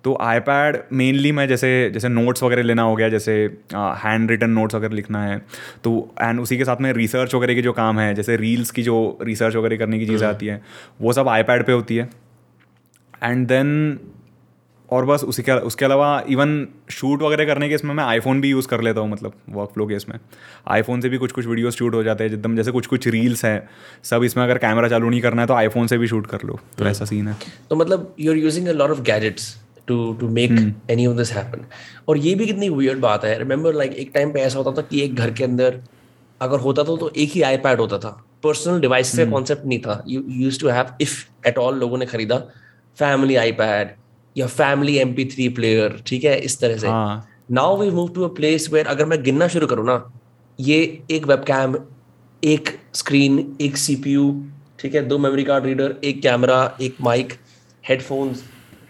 तो आईपैड मेनली मैं जैसे जैसे नोट्स वगैरह लेना हो गया जैसे हैंड रिटन नोट्स वगैरह लिखना है तो एंड उसी के साथ में रिसर्च वगैरह की जो काम है जैसे रील्स की जो रिसर्च वगैरह करने की चीज़ें हम्म। आती हैं वो सब आईपैड पे होती है। एंड देन और बस उसी के उसके अलावा इवन शूट वगैरह करने के इसमें मैं आईफोन भी यूज़ कर लेता हूँ मतलब वर्क फ्लो के इसमें। आईफोन से भी कुछ कुछ वीडियोस शूट हो जाते हैं एकदम जैसे कुछ कुछ रील्स हैं सब इसमें अगर कैमरा चालू नहीं करना है तो आईफोन से भी शूट कर लो। तो हम्म। ऐसा सीन है। तो मतलब you are using a lot of gadgets to to make any of this happen और ये भी कितनी वियर्ड बात है। रिमेंबर लाइक एक टाइम पे ऐसा होता था कि एक घर के अंदर अगर होता था तो एक ही आईपैड होता था। पर्सनल डिवाइस से कॉन्सेप्ट नहीं था। You used to have if at all लोगों ने खरीदा फैमिली आईपैड या family M P three player ठीक है? इस तरह से। Now we move to a place where अगर मैं गिनना शुरू करूँ ना ये एक वेब कैम एक स्क्रीन एक सीपीयू ठीक है? दो मेमोरी कार्ड रीडर एक कैमरा एक माइक हेडफोन्स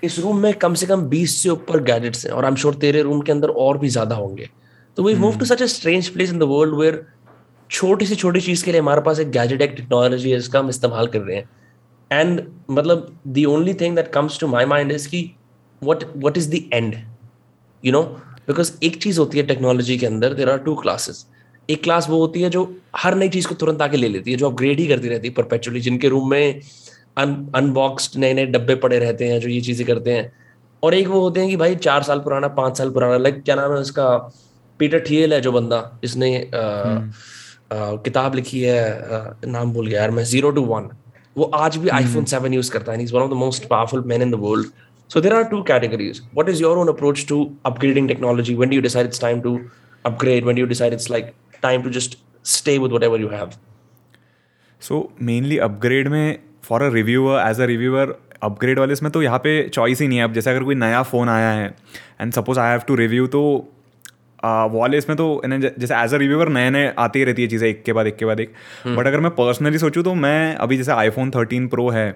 इस रूम में कम से कम 20 से ऊपर गैजेट्स हैं और आई एम श्योर तेरे रूम के अंदर और भी ज़्यादा होंगे। तो we move to such a strange place in the world where छोटी से छोटी चीज़ के लिए हमारे पास एक गैजेट एक टेक्नोलॉजी है इसका हम इस्तेमाल कर रहे हैं। एंड मतलब the only thing that comes to my mind is की what what is the end you know because एक चीज़ होती है टेक्नोलॉजी के अंदर देर आर टू क्लासेस एक क्लास वो होती है जो हर नई चीज़ को तुरंत आके ले लेती है जो अपग्रेड ही करती रहती है परपेचुअली जिनके रूम में अन अनबॉक्सड नए नए डब्बे पड़े रहते हैं जो ये चीज़ें करते हैं। और एक वो होते हैं कि भाई चार साल पुराना पाँच साल पुराना लाइक क्या नाम है उसका? पीटर थियल है जो बंदा। इसने हम्म। किताब लिखी है आ, नाम भूल गया यार मैं ज़ीरो टू वन वो आज भी आईफोन सेवन यूज़ करता है most powerful man in the world so there are two categories what is your own approach to upgrading technology when you decide it's time to upgrade when you decide it's like time to just stay with what you have so mainly upgrade में for a reviewer as a reviewer upgrade वाले इसमें तो यहाँ पे choice ही नहीं है। अब जैसे अगर कोई नया फ़ोन आया है and suppose I have to review तो वाले इसमें तो जैसे एज अ रिव्यूअर नए नए आती रहती है चीज़ें एक के बाद एक के बाद एक बट हम्म। अगर मैं पर्सनली सोचूँ तो मैं अभी जैसे आईफोन थर्टीन प्रो है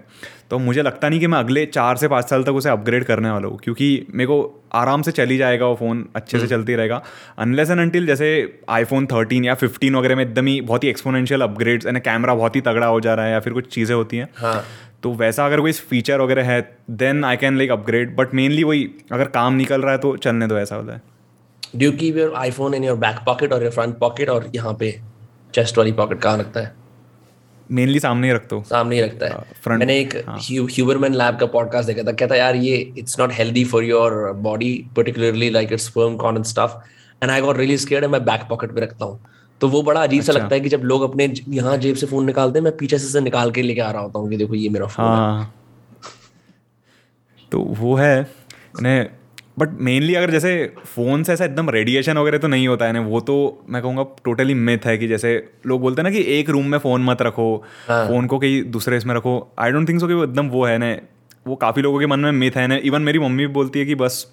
तो मुझे लगता नहीं कि मैं अगले चार से पाँच साल तक उसे अपग्रेड करने वाला हूँ क्योंकि मेरे को आराम से चली जाएगा वो फ़ोन अच्छे से हम्म। चलती रहेगा अनलेस एंड अनटिल जैसे आईफोन थर्टीन या फिफ्टीन वगैरह में एकदम ही बहुत ही एक्सपोनेंशियल अपग्रेड्स यानी कैमरा बहुत ही तगड़ा हो जा रहा है या फिर कुछ चीज़ें होती हैं हाँ. तो वैसा अगर कोई फीचर वगैरह है then I can like upgrade but mainly वही अगर काम निकल रहा है तो चलने दो ऐसा होता है do you keep your iPhone in your back pocket और योर फ्रंट पॉकेट और यहाँ पे चेस्ट वाली पॉकेट कहाँ रखता है? मेनली सामने ही रखता हूँ। सामने ही रखता है। हाँ, मैंने एक ह्यूबरमैन लैब का पॉडकास्ट देखा था। कहता यार ये it's not healthy for your body particularly like it's sperm count and stuff and I got really scared मैं बैक पॉकेट पे रखता हूँ। तो वो बड़ा अजीब अच्छा। सा। लगता है कि जब लोग अपने यहाँ जेब से फ़ोन निकालते हैं मैं पीछे से निकाल के लेके आ रहा होता हूँ कि देखो ये मेरा फ़ोन हाँ. है। तो वो है। बट मेनली अगर जैसे फ़ोन से ऐसा एकदम रेडिएशन वगैरह तो नहीं होता है ना वो तो मैं कहूँगा टोटली मिथ है कि जैसे लोग बोलते हैं ना कि एक रूम में फ़ोन मत रखो हाँ. फ़ोन को कहीं दूसरे इसमें रखो। आई डोंट थिंक सो कि वो एकदम वो है ना वो काफ़ी लोगों के मन में मिथ है ना। इवन मेरी मम्मी भी बोलती है कि बस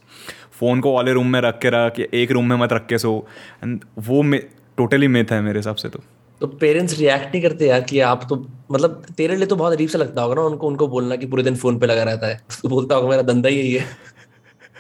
फ़ोन को वाले रूम में रख के रख एक रूम में मत रख के सो। एंड वो टोटली मिथ है मेरे हिसाब से तो। तो पेरेंट्स रिएक्ट नहीं करते यार कि आप तो मतलब तेरे लिए तो बहुत अजीब सा लगता होगा ना उनको उनको बोलना कि पूरे दिन फ़ोन पे लगा रहता है। तो (laughs) बोलता होगा मेरा धंधा ही यही है।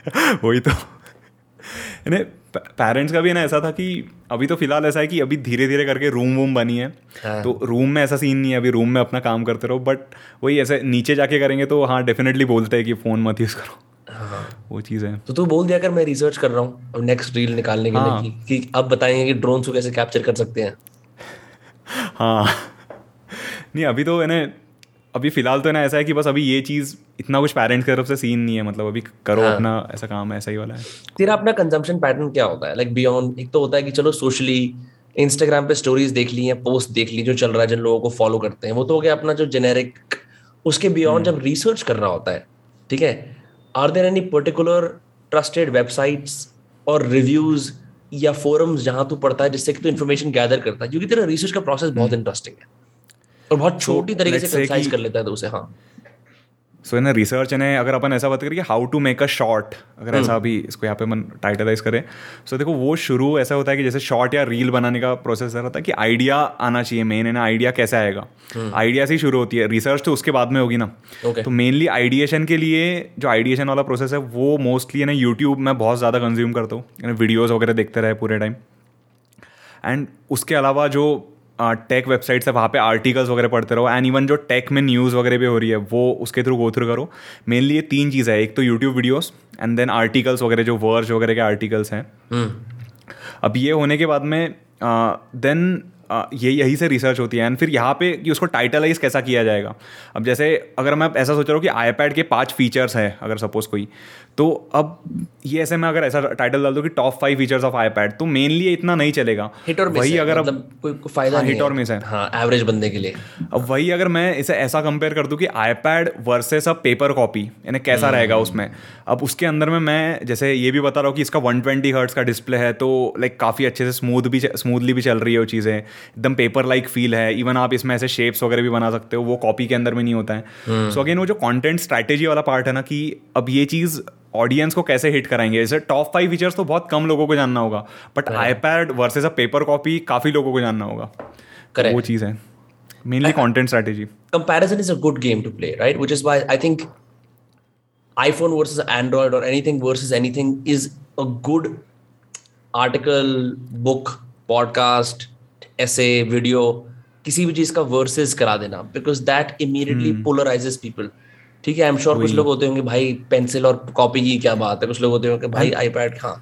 (laughs) वही तो। यानी पेरेंट्स का भी ना ऐसा था कि अभी तो फ़िलहाल ऐसा है कि अभी धीरे धीरे करके रूम वूम बनी है। हाँ. तो रूम में ऐसा सीन नहीं है अभी रूम में अपना काम करते रहो। बट वही ऐसे नीचे जाके करेंगे तो हाँ डेफिनेटली बोलते हैं कि फ़ोन मत यूज़ करो। हाँ. वो चीज़ है। तो तू बोल दिया कर मैं रिसर्च कर रहा हूँ अब नेक्स्ट रील निकालने के हाँ. लिए कि, कि अब बताएँगे कि ड्रोन को कैसे कैप्चर कर सकते हैं। हाँ। नहीं अभी तो है अभी फ़िलहाल तो ना ऐसा है कि बस अभी ये चीज़ इतना कुछ पेरेंट्स की तरफ़ से सीन नहीं है मतलब अभी करो हाँ. अपना ऐसा काम ऐसा ही वाला है तेरा अपना कंजम्पशन पैटर्न क्या होता है लाइक like बियॉन्ड एक तो होता है कि चलो सोशली इंस्टाग्राम पे स्टोरीज देख ली हैं पोस्ट देख ली जो चल रहा है जिन लोगों को फॉलो करते हैं वो तो हो गया अपना जो जेनेरिक उसके बियॉन्ड हम्म। जब रिसर्च कर रहा होता है ठीक है are there any particular trusted websites और रिव्यूज़ या फोरम्स जहाँ तू पढ़ता है जिससे कि तू इन्फॉर्मेशन गैदर करता है क्योंकि तेरा रिसर्च का प्रोसेस बहुत इंटरेस्टिंग हम्म। है और बहुत छोटी तरीके से कंसाइज कर लेता है तो उसे हाँ सो इन रिसर्च ने अगर अपन ऐसा बात करें how to make a short अगर ऐसा हम्म। भी इसको यहाँ पे मन टाइटलाइज करें सो so देखो वो शुरू ऐसा होता है कि जैसे शॉर्ट या रील बनाने का प्रोसेस रहता है कि आइडिया आना चाहिए मेन है ना आइडिया कैसे आएगा आइडिया हम्म। से ही शुरू होती है रिसर्च तो उसके बाद में होगी ना okay. तो मेनली आइडिएशन के लिए जो आइडिएशन वाला प्रोसेस है वो मोस्टली ना यूट्यूब में बहुत ज़्यादा कंज्यूम करता हूँ वीडियोज़ वगैरह देखते रहे पूरे टाइम एंड उसके अलावा जो टेक वेबसाइट्स है वहाँ पे आर्टिकल्स वगैरह पढ़ते रहो एंड इवन जो टेक में न्यूज़ वगैरह भी हो रही है वो उसके थ्रू गो थ्रू करो। मेनली ये तीन चीज़ है एक तो YouTube videos and then articles वगैरह जो वर्ज वगैरह के आर्टिकल्स हैं। हम्म। अब ये होने के बाद में देन ये यही से रिसर्च होती है एंड फिर यहाँ पे कि उसको टाइटलाइज कैसा किया जाएगा। अब जैसे अगर मैं ऐसा सोच रहा हूँ कि आईपैड के पाँच फीचर्स हैं अगर सपोज़ कोई तो अब ये ऐसे में अगर ऐसा टाइटल डाल दो कि top five features of iPad तो मेनली इतना नहीं चलेगा। हिट और वही अगर मतलब अब कोई फ़ायदा हाँ, हिट और मिस है। हाँ एवरेज बंदे के लिए। अब वही अगर मैं इसे ऐसा कंपेयर कर दूँ कि iPad versus a paper copy यानी कैसा रहेगा हम्म। उसमें। अब उसके अंदर में मैं जैसे ये भी बता रहा हूँ कि इसका वन ट्वेंटी हर्ट्स का डिस्प्ले है तो लाइक काफ़ी अच्छे से स्मूथ भी स्मूथली भी चल रही है वो चीज़ें। एकदम पेपर लाइक फील है। इवन आप इसमें ऐसे शेप्स वगैरह भी बना सकते हो वो कॉपी के अंदर में नहीं होता है। सो हम्म। अगेन वो जो कॉन्टेंट स्ट्रैटेजी वाला पार्ट है ना कि अब ये चीज़ ऑडियंस को कैसे हिट कराएँगे जैसे टॉप फाइव फीचर्स तो बहुत कम लोगों को जानना होगा but iPad versus a paper copy काफ़ी लोगों को जानना होगा Correct. वो चीज़ है mainly content strategy comparison is a good game to play, right? Which is why I think iPhone versus Android or anything versus anything is a good article, book, podcast, essay, video, किसी भी चीज़ का versus करा देना because that immediately polarises people ठीक है I am sure कुछ लोग होते होंगे भाई पेंसिल और कॉपी की क्या बात है? कुछ लोग होते होंगे भाई आईपैड हाँ।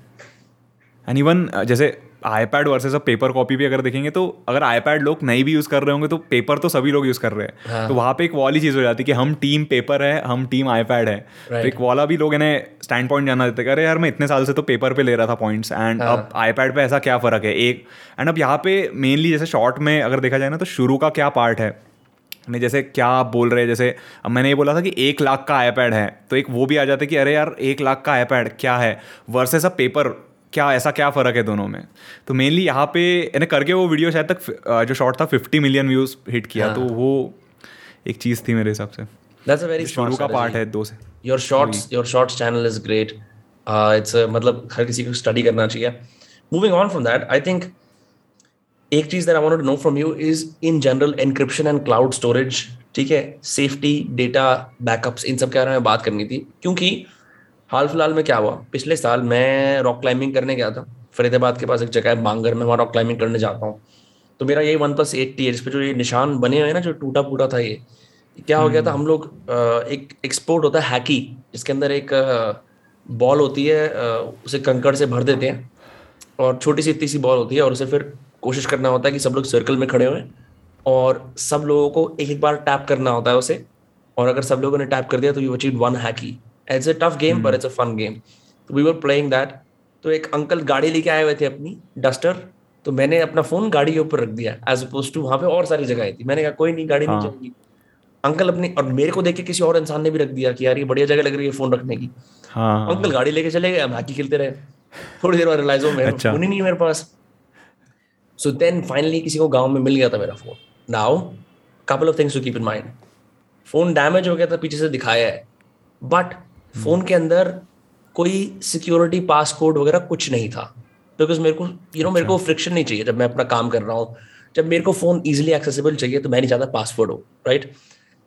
एंड इवन जैसे iPad versus a paper copy भी अगर देखेंगे तो अगर आईपैड लोग नहीं भी यूज़ कर रहे होंगे तो पेपर तो सभी लोग यूज़ कर रहे हैं। हाँ. तो वहाँ पे एक वाली चीज़ हो जाती है कि हम टीम पेपर है हम टीम आईपैड है। तो एक वाला भी लोग इन्हें स्टैंड पॉइंट जाना देते हैं, अरे यार मैं इतने साल से तो पेपर पे ले रहा था पॉइंट्स एंड हाँ. अब आईपैड पे ऐसा क्या फ़र्क है? एक एंड अब यहाँ पे मेनली जैसे शॉर्ट में अगर देखा जाए ना तो शुरू का क्या पार्ट है? नहीं जैसे क्या आप बोल रहे हैं जैसे मैंने ये बोला था कि एक लाख का आईपैड है तो एक वो भी आ जाता है कि अरे यार एक लाख का आईपैड क्या है वर्सेस अ पेपर क्या ऐसा क्या फ़र्क है दोनों में? तो मेनली यहाँ पे यानी करके वो वीडियो शायद तक जो शॉर्ट था फिफ्टी मिलियन व्यूज़ हिट किया तो वो एक चीज़ थी मेरे हिसाब से। दैट्स अ वेरी शुरू का पार्ट है दो से। Your shorts your shorts channel is great it's मतलब हर किसी को स्टडी करना चाहिए। Moving on from that I think एक चीज़ that I wanted to know from you is in general encryption and cloud storage ठीक है? सेफ्टी डेटा बैकअप्स इन सब के बारे में बात करनी थी। क्योंकि हाल फ़िलहाल में क्या हुआ? पिछले साल मैं रॉक क्लाइंबिंग करने गया था। फरीदाबाद के पास एक जगह है बांगर में वहाँ रॉक क्लाइंबिंग करने जाता हूँ। तो मेरा ये वन प्लस एट्टी है जिस पे जो ये निशान बने हुए हैं ना जो टूटा फूटा था ये क्या हो गया था? हम लोग एक एक्सपोर्ट होता है हैकी जिसके अंदर एक बॉल होती है उसे कंकड़ से भर देते हैं। और छोटी सी इतनी सी बॉल होती है और उसे फिर कोशिश करना होता है कि सब लोग सर्कल में खड़े हुए और सब लोगों को एक एक बार टैप करना होता है उसे। और अगर सब लोगों ने टैप कर दिया तो you achieve one hacky it's a tough game पर इट्स अ फन गेम तो वी वर प्लेइंग दैट तो एक अंकल गाड़ी लेके आए हुए थे अपनी डस्टर तो मैंने अपना फ़ोन गाड़ी के ऊपर रख दिया एज अपोज टू वहाँ पे और सारी जगह थी। मैंने कहा कोई नहीं गाड़ी हाँ. नहीं। चलेगी। अंकल अपनी और मेरे को देख के किसी और इंसान ने भी रख दिया कि यार ये बढ़िया जगह लग रही है फ़ोन रखने की। हाँ। अंकल गाड़ी लेके चले गए हम हाकी खेलते रहे। थोड़ी देर बाद रियलाइज़ हो मेरा अच्छा। फ़ोन ही नहीं मेरे पास। सो देन फाइनली किसी को गाँव में मिल गया था मेरा phone now couple of things to keep in mind phone damage हो गया था पीछे से दिखाया है. बट फ़ोन के अंदर कोई सिक्योरिटी पास कोड वगैरह कुछ नहीं था. बिकॉज़ मेरे को यू नो मेरे को फ्रिक्शन नहीं चाहिए जब मैं अपना काम कर रहा हूँ. जब मेरे को फ़ोन इजिली एक्सेसिबल चाहिए तो मैं नहीं चाहता पासवर्ड हो right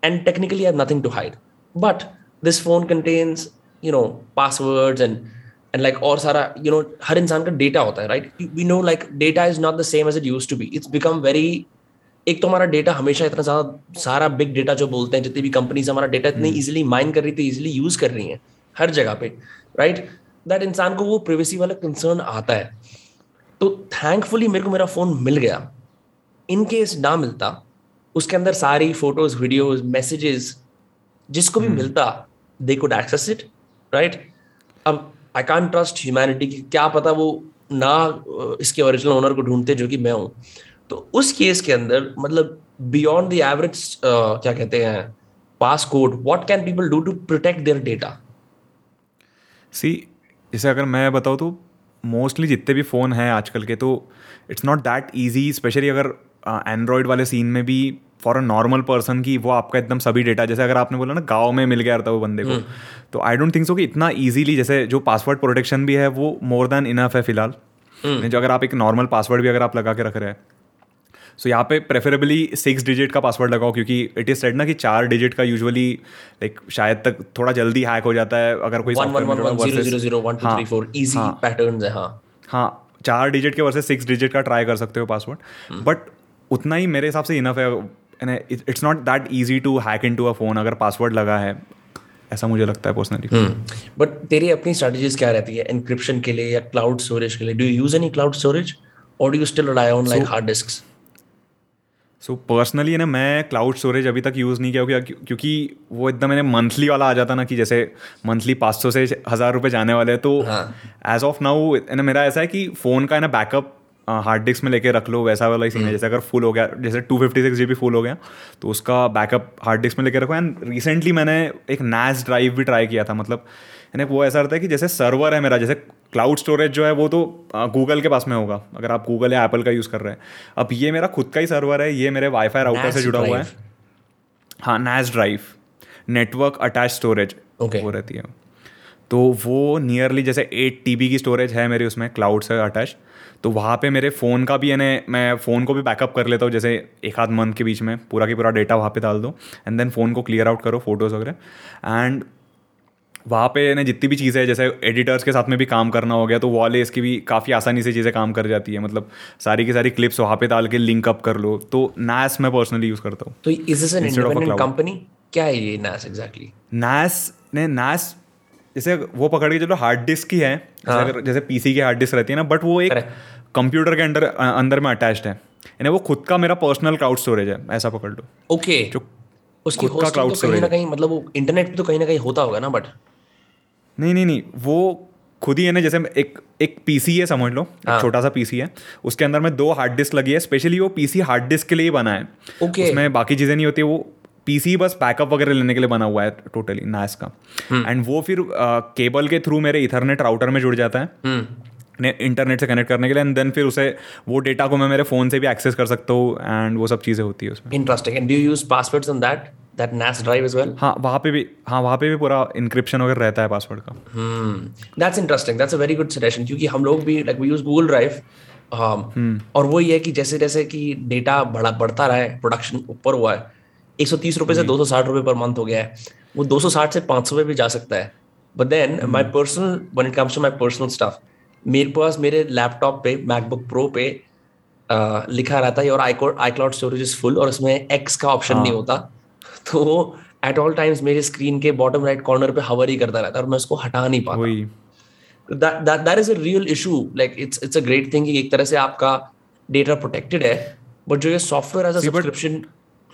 and technically I nothing to hide but this phone contains you know passwords and and like और सारा यू नो हर इंसान का डेटा होता है right we know like data is not the same as it used to be it's become very एक तो हमारा data हमेशा इतना ज़्यादा सारा बिग डेटा जो बोलते हैं जितनी भी कंपनीज़ हमारा डेटा इतनी इजीली माइन कर रही थी इजीली यूज़ कर रही हैं हर जगह पे राइट दैट इंसान को वो प्रिवेसी वाला कंसर्न आता है। तो थैंकफुली मेरे को मेरा फ़ोन मिल गया। इन केस ना मिलता उसके अंदर सारी फ़ोटोज़ वीडियोज़ मैसेजेस जिसको भी मिलता they could access it right अब आई कान ट्रस्ट ह्यूमैनिटी की क्या पता वो ना इसके ओरिजिनल ओनर को ढूंढते जो कि मैं हूँ। तो उस केस के अंदर मतलब बियॉन्ड द एवरेज क्या कहते हैं passcode what can people do to protect their data see जैसे अगर मैं बताऊँ तो मोस्टली जितने भी फ़ोन हैं आजकल के तो it's not that easy specially अगर एंड्रॉयड वाले सीन में भी फॉर अ नॉर्मल पर्सन की वो आपका एकदम सभी डेटा जैसे अगर आपने बोला ना गाँव में मिल गया था वो बंदे को तो आई डोंट थिंक सो कि इतना ईजीली जैसे जो पासवर्ड प्रोटेक्शन भी है वो मोर देन इनफ है फ़िलहाल। जो अगर आप एक नॉर्मल पासवर्ड भी अगर आप लगा के रख रहे हैं सो so, यहाँ पे प्रेफरेबली सिक्स डिजिट का पासवर्ड लगाओ क्योंकि इट इज़ सेड ना कि चार डिजिट का यूजुअली लाइक शायद तक थोड़ा जल्दी हैक हो जाता है अगर कोई हाँ, हाँ। चार डिजिट के वर्सेस सिक्स डिजिट का ट्राई कर सकते हो पासवर्ड बट उतना ही मेरे हिसाब से इनफ है it's not that easy to hack into a phone अगर पासवर्ड लगा है ऐसा मुझे लगता है पर्सनली बट तेरी अपनी स्ट्रेटजीज क्या रहती है? एनक्रिप्शन के लिए या क्लाउड स्टोरेज के लिए? Do you use any cloud storage और do you still rely on like hard disks so personally ना मैं क्लाउड स्टोरेज अभी तक यूज़ नहीं किया क्योंकि क्योंकि वो एकदम मैंने मंथली वाला आ जाता ना कि जैसे मंथली पाँच सौ से हज़ार रुपये जाने वाले तो। एज ऑफ़ नाउ ना मेरा ऐसा है कि फ़ोन का है ना बैकअप हार्ड डिस्क में लेके रख लो वैसा वाला ही सीन है। जैसे अगर फुल हो गया जैसे two fifty six G B full हो गया तो उसका बैकअप हार्ड डिस्क में लेके रखो। एंड रिसेंटली मैंने एक नैस ड्राइव भी ट्राई किया था मतलब यानी वो ऐसा रहता है कि जैसे सर्वर है मेरा जैसे क्लाउड स्टोरेज जो है वो तो गूगल के पास में होगा अगर आप गूगल या एप्पल का यूज़ कर रहे हैं। अब ये मेरा खुद का ही सर्वर है ये मेरे वाईफाई राउटर से जुड़ा हुआ है। हाँ NAS drive network attach storage. वो रहती है। तो वो नियरली जैसे एट टी की स्टोरेज है मेरी उसमें क्लाउड से अटैच तो वहाँ पे मेरे फ़ोन का भी यानी मैं फ़ोन को भी बैकअप कर लेता हूँ जैसे एक आध मंथ के बीच में पूरा की पूरा डेटा वहाँ पे डाल दो एंड देन फ़ोन को क्लियर आउट करो फ़ोटोज़ वगैरह। एंड वहाँ पे ना जितनी भी चीज़ें हैं जैसे एडिटर्स के साथ में भी काम करना हो गया तो वाले इसकी भी काफ़ी आसानी से चीज़ें काम कर जाती है। मतलब सारी की सारी क्लिप्स वहाँ पे डाल के लिंक अप कर लो तो नैस मैं पर्सनली यूज़ करता हूँ। तो इज़. कंपनी क्या है ये नास एग्जैक्टली नैस ने नैस जैसे वो पकड़ के चलो हार्ड डिस्क ही है हाँ। अगर जैसे पीसी की हार्ड डिस्क रहती है ना बट वो एक कंप्यूटर के अंदर अंदर में अटैच्ड है यानी वो खुद का मेरा पर्सनल क्लाउड स्टोरेज है ऐसा पकड़ लो ओके जो उसकी खुद का cloud तो कहीं ना कहीं मतलब वो इंटरनेट पे तो कहीं ना कहीं होता होगा ना बट नहीं नहीं नहीं वो खुद ही है ना जैसे एक एक पीसी है समझ लो एक हाँ। छोटा सा पीसी है उसके अंदर में दो हार्ड डिस्क लगी है स्पेशली वो पीसी हार्ड डिस्क के लिए बना है Okay. उसमें बाकी चीज़ें नहीं होती वो पीसी बस बैकअप वगैरह लेने के लिए बना हुआ है टोटली नास का हम्म। एंड वो फिर केबल के थ्रू मेरे इथरनेट राउटर में जुड़ जाता है। हम्म। ने इंटरनेट से कनेक्ट करने के लिए एंड देन फिर उसे वो डेटा को मैं मेरे फ़ोन से भी एक्सेस कर सकता हूँ एंड वो सब चीज़ें होती है उसमें। Interesting and do use passwords on that that NAS drive as well हाँ वहाँ पे भी हाँ वहाँ पे भी पूरा इंक्रिप्शन वगैरह रहता है पासवर्ड का। That's interesting that's a very good suggestion क्योंकि हम लोग भी like we use Google drive और वो ये है कि जैसे जैसे कि डेटा बढ़ा बढ़ता रहा है प्रोडक्शन ऊपर हुआ है एक सौ तीस रुपये से दो सौ साठ रुपए पर मंथ हो गया है। वो दो सौ साठ से पाँच सौ पे भी जा सकता है। But then my personal one it comes to my personal stuff मेरे पास मेरे लैपटॉप पे मैकबुक प्रो पे अ, लिखा रहता है और iCloud storage is full और उसमें एक्स का ऑप्शन हाँ. नहीं होता। तो वो एट ऑल टाइम्स मेरे स्क्रीन के बॉटम राइट कॉर्नर पे हवर ही करता रहता है और मैं उसको हटा नहीं पाता। वही। That that that is a real issue like it's it's a great thing एक तरह से आपका डेटा प्रोटेक्टेड है बट जो ये software as a subscription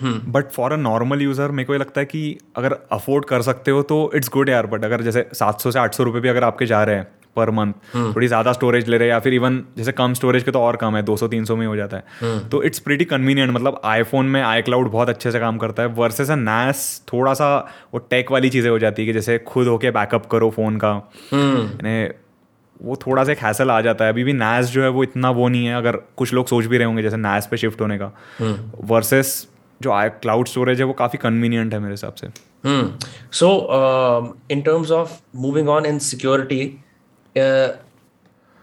but for a normal user मेरे को ये लगता है कि अगर अफोर्ड कर सकते हो तो इट्स गुड यार बट अगर जैसे 700 से 800 रुपए भी अगर आपके जा रहे हैं पर मंथ थोड़ी ज़्यादा स्टोरेज ले रहे हैं या फिर इवन जैसे कम स्टोरेज के तो और कम है 200 300 में हो जाता है। तो इट्स प्रीटी कन्वीनियंट मतलब आईफोन में आई क्लाउड बहुत अच्छे से काम करता है वर्सेस अ नैस थोड़ा सा वो टेक वाली चीज़ें हो जाती है कि जैसे खुद होके बैकअप करो फ़ोन का। वो थोड़ा सा एक हैसल आ जाता है। अभी भी नैस जो है वो इतना वो नहीं है अगर कुछ लोग सोच भी रहे होंगे जैसे नैस पे शिफ्ट होने का। वर्सेस जो क्लाउड स्टोरेज है वो काफ़ी कन्वीनियंट है मेरे हिसाब से। So in terms of moving on in security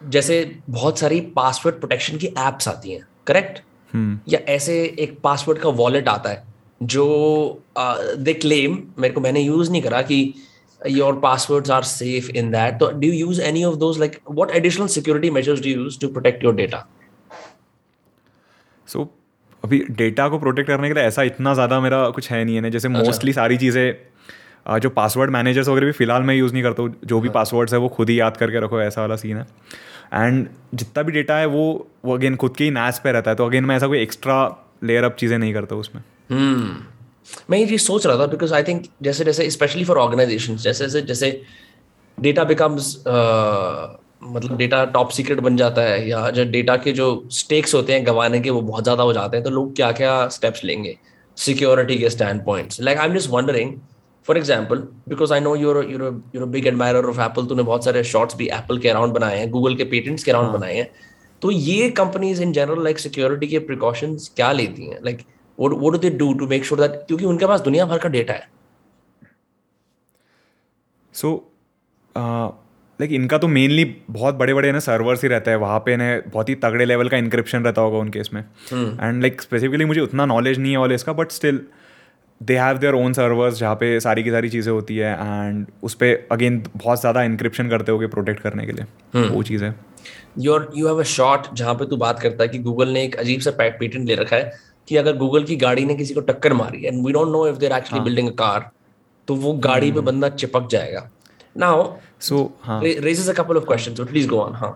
जैसे बहुत सारी पासवर्ड प्रोटेक्शन की एप्स आती हैं करेक्ट या ऐसे एक पासवर्ड का वॉलेट आता है जो दे क्लेम मेरे को मैंने यूज़ नहीं करा कि your passwords are safe in that तो do use any of those like what additional security measures do use to protect your data so अभी डेटा को प्रोटेक्ट करने के लिए ऐसा इतना ज़्यादा मेरा कुछ है नहीं है ना जैसे मोस्टली सारी चीज़ें जो पासवर्ड मैनेजर्स वगैरह भी फ़िलहाल मैं यूज़ नहीं करता हूँ जो भी पासवर्ड्स है वो खुद ही याद करके रखो ऐसा वाला सीन है। एंड जितना भी डेटा है वो वो अगेन खुद के ही नैस पे रहता है तो अगेन मैं ऐसा कोई एक्स्ट्रा लेयर अप चीज़ें नहीं करता उसमें। मैं ये चीज़ सोच रहा था बिकॉज़ आई थिंक जैसे जैसे स्पेशली फॉर ऑर्गेनाइजेशन जैसे जैसे जैसे डेटा बिकम्स मतलब डेटा टॉप सीक्रेट बन जाता है या जो डेटा के जो स्टेक्स होते हैं गंवाने के वो बहुत ज़्यादा हो जाते हैं तो लोग क्या क्या स्टेप्स लेंगे? सिक्योरिटी के standpoints like I am just wondering for example because I know your your your big admirer of Apple तूने बहुत सारे शॉर्ट्स भी एप्पल के अराउंड बनाए हैं गूगल के पेटेंट्स के अराउंड बनाए हैं तो ये companies in general like security के प्रिकॉशंस क्या लेती हैं? Like what do they do to make sure that क्योंकि उनके पास दुनिया भर का डेटा है। सो लाइक इनका तो मेनली बहुत बड़े बड़े ना सर्वर्स ही रहता है वहाँ पे ना बहुत ही तगड़े लेवल का इंक्रिप्शन रहता होगा उनके इसमें। एंड लाइक स्पेसिफिकली मुझे उतना नॉलेज नहीं है वाले इसका but still they have their own servers जहाँ पे सारी की सारी चीज़ें होती है एंड उस पर अगेन बहुत ज़्यादा इंक्रिप्शन करते होगे प्रोटेक्ट करने के लिए। वो चीज़ है। Your you have a shot जहाँ पे तू बात करता है कि गूगल ने एक अजीब सा पेटेंट ले रखा है कि अगर गूगल की गाड़ी ने किसी को टक्कर मारी and we don't know if they're actually building a car तो वो गाड़ी पे बंदा चिपक जाएगा। नाउ सो हाँ। Raises a couple of questions so please go on हाँ।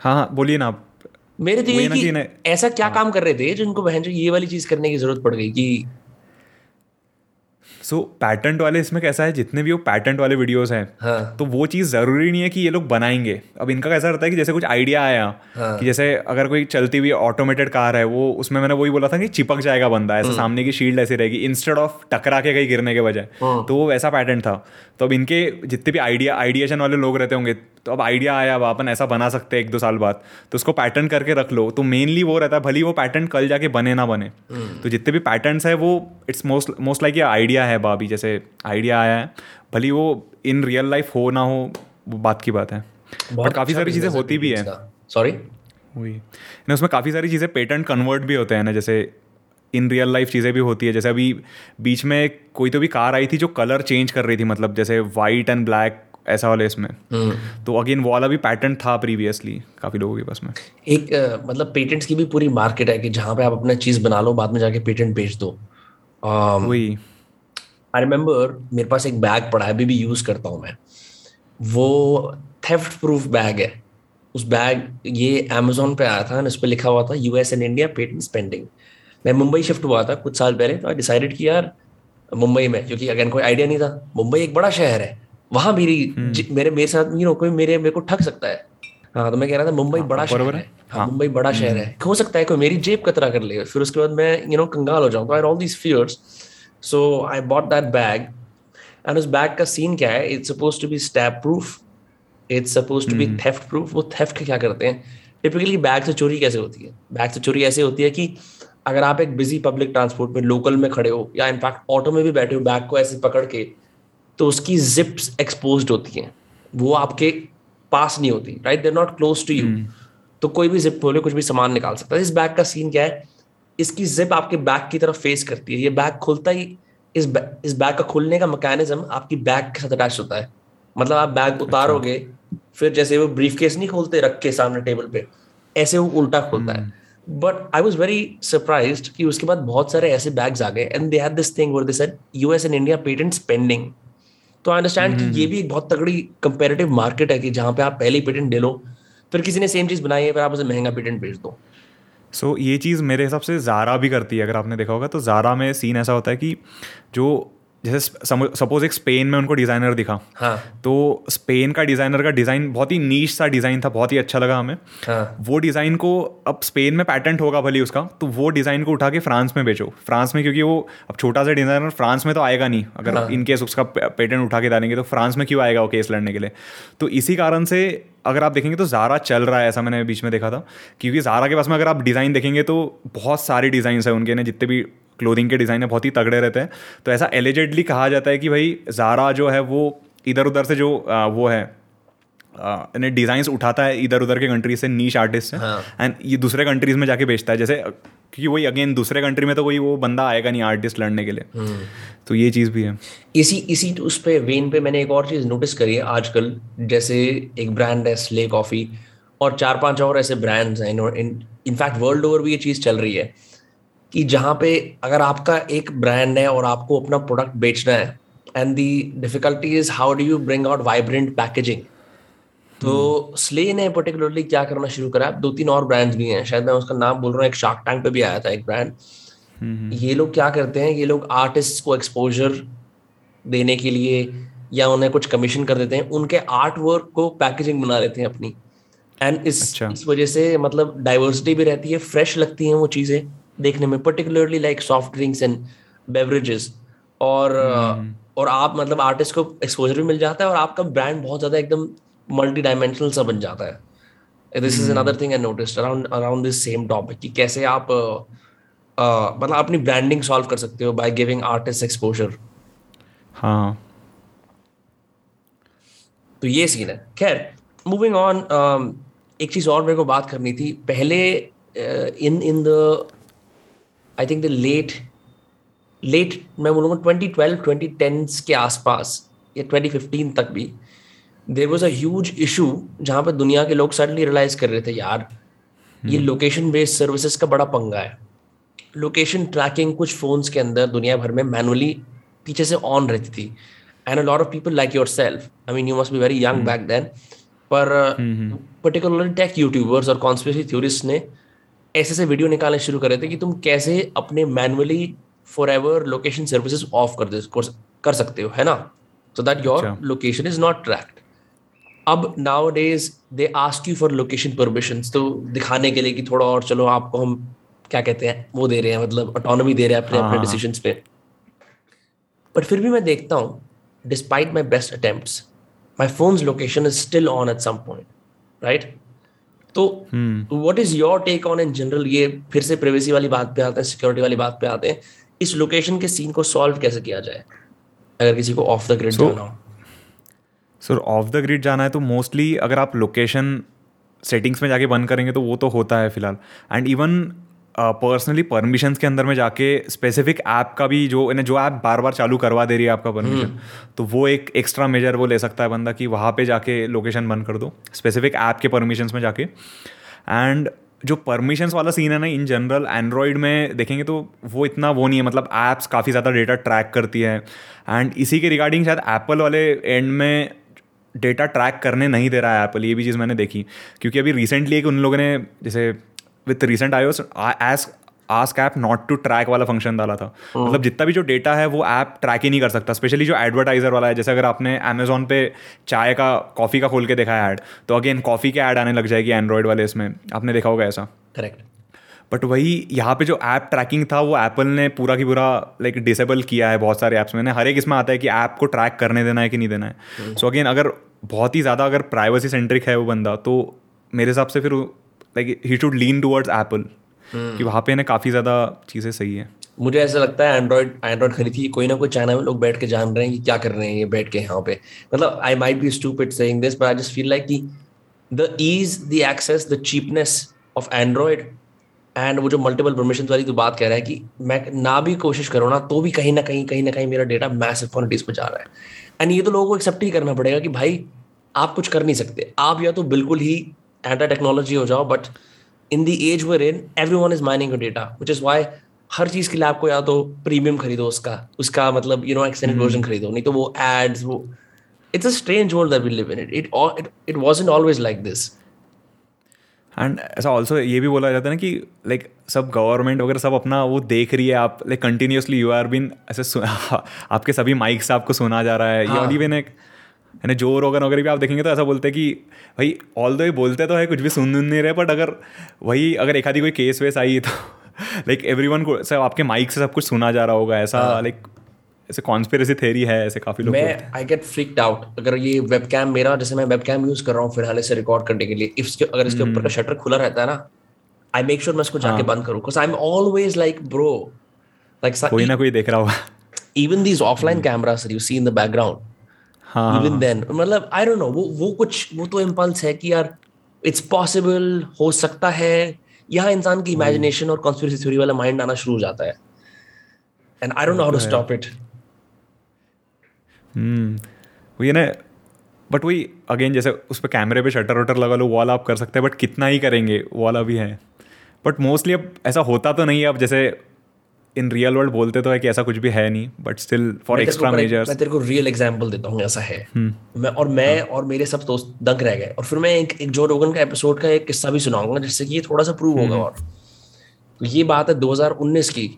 हाँ हाँ बोलिए ना आप। मेरे तो ये कि ऐसा क्या हाँ. काम कर रहे थे जिनको बहन जो ये वाली चीज़ करने की ज़रूरत पड़ गई कि सो पैटेंट वाले इसमें कैसा है? जितने भी वो पैटेंट वाले वीडियोस हैं हाँ। तो वो चीज़ ज़रूरी नहीं है कि ये लोग बनाएँगे। अब इनका कैसा रहता है कि जैसे कुछ आइडिया आया हाँ। कि जैसे अगर कोई चलती हुई ऑटोमेटेड कार है वो उसमें मैंने वही बोला था कि चिपक जाएगा बंदा ऐसे सामने की शील्ड ऐसी रहेगी इंस्टेड ऑफ़ टकरा के कहीं गिरने के बजाय। तो वो वैसा पैटर्न था। तो अब इनके जितने भी आइडिया आइडिएशन वाले लोग रहते होंगे तो अब आइडिया आया अब अपन ऐसा बना सकते हैं एक दो साल बाद। तो उसको पैटर्न करके रख लो। तो मेनली वो रहता है भली वो पैटर्न कल जाके बने ना बने। तो जितने भी पैटर्न्स है वो इट्स मोस्ट मोस्ट लाइक ये आइडिया है बाबी जैसे आइडिया आया है। भली वो इन रियल लाइफ हो ना हो वो बात की बात है। बट काफ़ी सारी चीज़ें होती भी है। सॉरी वही। ना उसमें काफ़ी सारी चीज़ें पेटेंट कन्वर्ट भी होते हैं ना जैसे इन रियल लाइफ चीज़ें भी होती है। जैसे अभी बीच में कोई तो भी कार आई थी जो कलर चेंज कर रही थी मतलब जैसे वाइट एंड ब्लैक ऐसा वाले इसमें। हम्म। तो अगेन वो वाला भी पैटर्न था प्रीवियसली काफ़ी लोगों के पास में। एक अ, मतलब पेटेंट्स की भी पूरी मार्केट है कि जहाँ पे आप अपना चीज़ बना लो बाद में जाके पेटेंट बेच दो। वही। आई रिमेम्बर मेरे पास एक बैग पड़ा है अभी भी यूज़ करता हूँ मैं। वो थेफ्ट प्रूफ बैग है। उस बैग ये अमेजोन पे आया था इस पे लिखा हुआ था US and India patent spending मैं मुंबई शिफ्ट हुआ था कुछ साल पहले तो आई डिसाइडेड कि यार मुंबई में क्योंकि अगेन कोई आइडिया नहीं था। मुंबई एक बड़ा शहर है। वहाँ मेरी जि- मेरे मेरे साथ यू नो कोई मेरे मेरे को ठग सकता है। हाँ तो मैं कह रहा था मुंबई बड़ा शहर है। है। हाँ मुंबई बड़ा शहर है। हो सकता है कोई मेरी जेब कतरा कर ले फिर उसके बाद मैं यू नो कंगाल हो जाऊँ। तो I all these fears so I bought that bag and उस बैग का सीन क्या है? It's suppose to be stab proof it's suppose to be theft proof वो थेफ्ट क्या करते हैं? टिपिकली बैग से चोरी कैसे होती है? बैग से चोरी ऐसे होती है कि अगर आप एक बिज़ी पब्लिक ट्रांसपोर्ट में लोकल में खड़े हो या इनफैक्ट ऑटो में भी बैठे हो बैग को ऐसे पकड़ के तो उसकी जिप्स एक्सपोज होती हैं। वो आपके पास नहीं होती right they're not close to you तो कोई भी जिप खोले कुछ भी सामान निकाल सकता है। इस बैग का सीन क्या है? इसकी जिप आपके बैग की तरफ़ फेस करती है। ये बैग खुलता ही इस बै- इस बैग का खुलने का मैकेनिज्म आपकी बैग के साथ अटैच होता है। मतलब आप बैग उतारोगे फिर जैसे वो ब्रीफ केस नहीं खोलते रख के सामने टेबल पे ऐसे वो उल्टा खोलता है। But I was very surprise कि उसके बाद बहुत सारे ऐसे बैग्स आ गए। And they had this thing where they said US and India patent spending तो आई अंडरस्टैंड कि ये भी एक बहुत तगड़ी कंपेरेटिव मार्केट है कि जहाँ पे आप पहले पेटेंट ले लो फिर किसी ने सेम चीज़ बनाई है फिर आप उसे महँगा पेटेंट बेच दो। सो so, ये चीज़ मेरे हिसाब से ज़ारा भी करती है अगर आपने देखा होगा तो ज़ारा में सीन ऐसा होता है कि जो जैसे सपोज़ एक स्पेन में उनको डिज़ाइनर दिखा। हाँ। तो स्पेन का डिज़ाइनर का डिज़ाइन बहुत ही नीच सा डिज़ाइन था बहुत ही अच्छा लगा हमें। हाँ। वो डिज़ाइन को अब स्पेन में पैटेंट होगा भले उसका तो वो डिज़ाइन को उठा के फ्रांस में बेचो। फ्रांस में क्योंकि वो अब छोटा सा डिज़ाइनर फ्रांस में तो आएगा नहीं। अगर हाँ। इन केस उसका पेटेंट उठा के डालेंगे तो फ्रांस में क्यों आएगा वो केस लड़ने के लिए? तो इसी कारण से अगर आप देखेंगे तो ज़ारा चल रहा है ऐसा मैंने बीच में देखा था। क्योंकि ज़ारा के पास में अगर आप डिज़ाइन देखेंगे तो बहुत सारे डिज़ाइन है उनके ने जितने भी क्लोथिंग के डिज़ाइन है बहुत ही तगड़े रहते हैं। तो ऐसा एलिजेडली कहा जाता है कि भाई ज़ारा जो है वो इधर उधर से जो आ, वो है ने डिज़ाइंस उठाता है इधर उधर के कंट्रीज़ से नीच आर्टिस्ट से। हाँ। एंड ये दूसरे कंट्रीज़ में जाके बेचता है। जैसे क्योंकि वही अगेन दूसरे कंट्री में तो कोई वो बंदा आएगा नहीं आर्टिस्ट लड़ने के लिए। तो ये चीज़ भी है। इसी इसी उस पे वेन पे मैंने एक और चीज़ नोटिस करी है आजकल। जैसे एक ब्रांड है स्ले कॉफ़ी और चार पाँच और ऐसे ब्रांड्स हैं। इनफैक्ट वर्ल्ड ओवर भी ये चीज़ चल रही है। कि जहाँ पे अगर आपका एक ब्रांड है और आपको अपना प्रोडक्ट बेचना है and the difficulty is how do you bring out vibrant packaging तो स्ले ने पर्टिकुलरली क्या करना शुरू करा? दो तीन और ब्रांड्स भी हैं। शायद मैं उसका नाम बोल रहा हूँ एक शार्क टैंक पे भी आया था एक ब्रांड ये लोग क्या करते हैं? ये लोग आर्टिस्ट को एक्सपोजर देने के लिए या उन्हें कुछ कमीशन कर देते हैं। उनके आर्ट वर्क को पैकेजिंग बना लेते हैं अपनी। एंड इस अच्छा। इस वजह से मतलब डाइवर्सिटी भी रहती है फ्रेश लगती हैं वो चीज़ें। देखने में particularly like soft drinks and beverages और और आप मतलब आर्टिस्ट को एक्सपोजर भी मिल जाता है और आपका ब्रांड बहुत ज़्यादा एकदम मल्टी डायमेंशनल सा बन जाता है। This is another thing I noticed around around this same topic कि कैसे आप मतलब अपनी ब्रांडिंग सॉल्व कर सकते हो बाय गिविंग आर्टिस्ट एक्सपोजर हाँ। तो ये सीन है। खैर मूविंग ऑन एक चीज़ और मेरे को बात करनी थी। पहले in in the I think the late late मैं बोलूँगा 2012 2010 के आसपास या 2015 तक भी there was a huge issue जहाँ पर दुनिया के लोग सडनली रियलाइज़ कर रहे थे यार ये लोकेशन बेस्ड सर्विसेज़ का बड़ा पंगा है. लोकेशन ट्रैकिंग कुछ फोन्स के अंदर दुनिया भर में मैनुअली पीछे से ऑन रहती थी। And a lot of people like yourself I mean you must be very young back then पर पर्टिकुलरली टेक यूट्यूबर्स और कॉन्स्पिरेसी थ्योरिस्ट ने ऐसे ऐसे वीडियो निकालने शुरू करे थे कि तुम कैसे अपने manually forever location services off कर दे कर- कर सकते हो है ना so that your. Location is not tracked अब nowadays they ask you for location permission तो दिखाने के लिए कि थोड़ा और चलो आपको हम क्या कहते हैं वो दे रहे हैं मतलब ऑटोनॉमी दे रहे हैं अपने अपने हाँ। डिसीज़न पे बट फिर भी मैं देखता हूँ despite my best attempts my phone's location is still on at some point right तो what is your take on in general ये फिर से प्राइवेसी वाली बात पे आते हैं सिक्योरिटी वाली बात पे आते हैं। इस लोकेशन के सीन को सॉल्व कैसे किया जाए? अगर किसी को ऑफ़ द ग्रिड जाना हो। सर ऑफ़ द ग्रिड जाना है तो मोस्टली अगर आप लोकेशन सेटिंग्स में जाके बंद करेंगे तो वो तो होता है फ़िलहाल। एंड इवन पर्सनली परमिशंस के अंदर में जाके स्पेसिफिक ऐप का भी जो जो ऐप बार बार चालू करवा दे रही है आपका परमिशन तो वो एक एक्स्ट्रा मेजर वो ले सकता है बंदा कि वहाँ पे जाके लोकेशन बंद कर दो स्पेसिफिक ऐप के परमिशंस में जाके। एंड जो परमिशंस वाला सीन है ना इन जनरल एंड्रॉयड में देखेंगे तो वो इतना वो नहीं है मतलब ऐप्स काफ़ी ज़्यादा डेटा ट्रैक करती है। एंड इसी के रिगार्डिंग शायद एप्पल वाले एंड में डेटा ट्रैक करने नहीं दे रहा है एप्पल ये भी चीज़ मैंने देखी। क्योंकि अभी रिसेंटली एक उन लोगों ने जैसे with recent iOS S ask app not to track वाला फ़ंक्शन डाला था। मतलब जितना भी जो डेटा है वो ऐप ट्रैक ही नहीं कर सकता। स्पेशली जो एडवर्टाइजर वाला है जैसे अगर आपने अमेजोन पे चाय का कॉफ़ी का खोल के देखा है ऐड तो अगेन कॉफ़ी के ऐड आने लग जाएगी एंड्रॉयड वाले इसमें। आपने देखा होगा ऐसा। करेक्ट बट वही यहाँ पे जो ऐप ट्रैकिंग था वो एप्पल ने पूरा की पूरा लाइक डिसेबल किया है बहुत सारे ऐप्स में। हर एक इसमें आता है कि ऐप को ट्रैक करने देना है कि नहीं देना है। सो अगेन अगर बहुत ही ज़्यादा अगर प्राइवेसी सेंट्रिक है वो बंदा तो मेरे हिसाब से फिर like he should lean towards Apple कि वहाँ पे ना काफ़ी ज़्यादा चीज़ें सही है। मुझे ऐसा लगता है एंड्रॉइड एंड्रॉइड खरीदी कोई ना कोई चाइना में लोग बैठ के जान रहे हैं कि क्या कर रहे हैं ये बैठ के यहाँ पे। मतलब I might be stupid saying this but I just feel like कि the ease the access the cheapness of Android and वो जो मल्टीपल परमिशन वाली तो बात कह रहा है कि मैं ना भी कोशिश करूँ ना तो भी कहीं ना कहीं कहीं ना कहीं मेरा डेटा मैसिव क्वान्टिटीज पे जा रहा है। एंड ये तो लोगों को एक्सेप्ट ही करना पड़ेगा कि भाई आप कुछ कर नहीं सकते। आप या तो बिल्कुल ही एंटा टेक्नोलॉजी हो जाओ but in the age wherein everyone is mining data which is why हर चीज़ के लिए आपको या तो प्रीमियम खरीदो उसका उसका मतलब यू नो एक्सटेंडेड वर्जन खरीदो नहीं तो वो एड्स वो it's a strange world that we live in it it it wasn't always like this and ऐसा ऑल्सो ये भी बोला जाता है ना कि लाइक सब गवर्नमेंट वगैरह सब अपना वो देख रही है आप like continuously you are been ऐसे (laughs) आपके सभी माइक से आपको सुना जा रहा है हाँ. या इवन एक यानी जो रोगन वगैरह भी आप देखेंगे तो ऐसा बोलते हैं कि भाई ऑल दो ये बोलते तो है कुछ भी सुन नहीं रहे बट अगर वही अगर एक आधी कोई केस वेस आई तो लाइक एवरी वन को सब आपके माइक से सब कुछ सुना जा रहा होगा ऐसा लाइक हाँ। ऐसे कॉन्स्पिरसी थेरी है ऐसे काफ़ी लोग मैं आई गेट फ्रिक्ड आउट अगर ये वेबकैम मेरा जैसे मैं वेबकैम यूज़ कर रहा हूँ फ़िलहाल इसे रिकॉर्ड करने के लिए इसके अगर इसके ऊपर का शटर हम्म। खुला रहता है ना आई मेक श्योर मैं इसको जाके हाँ। बंद करूँ because I am always like bro like कोई ना कोई देख रहा होगा even these offline cameras you see in the background even हाँ। देन मतलब आई डोंट नो वो वो कुछ वो तो इम्पल्स है कि यार इट्स पॉसिबल हो सकता है। यहाँ इंसान की इमेजिनेशन और कॉन्स्पिरेसी थ्योरी वाला माइंड आना शुरू हो जाता है। And I don't know how to stop it hmm वही ना बट वही अगेन जैसे उस पर कैमरे पे शटर वटर लगा लो वॉल आप कर सकते हैं बट कितना ही करेंगे वॉल वाला भी है। बट मोस्टली अब ऐसा होता तो नहीं है अब जैसे इन रियल वर्ल्ड बोलते तो है कि ऐसा कुछ भी है नहीं but still for extra measures मैं तेरे को रियल एग्जांपल देता हूँ ऐसा है। हम्म। मैं और मैं हाँ. और मेरे सब दोस्त दंग रह गए। और फिर मैं एक, एक जो रोगन का एपिसोड का एक किस्सा भी सुनाऊँगा जिससे कि ये थोड़ा सा प्रूव होगा हम्म। और। तो ये बात है 2019 की।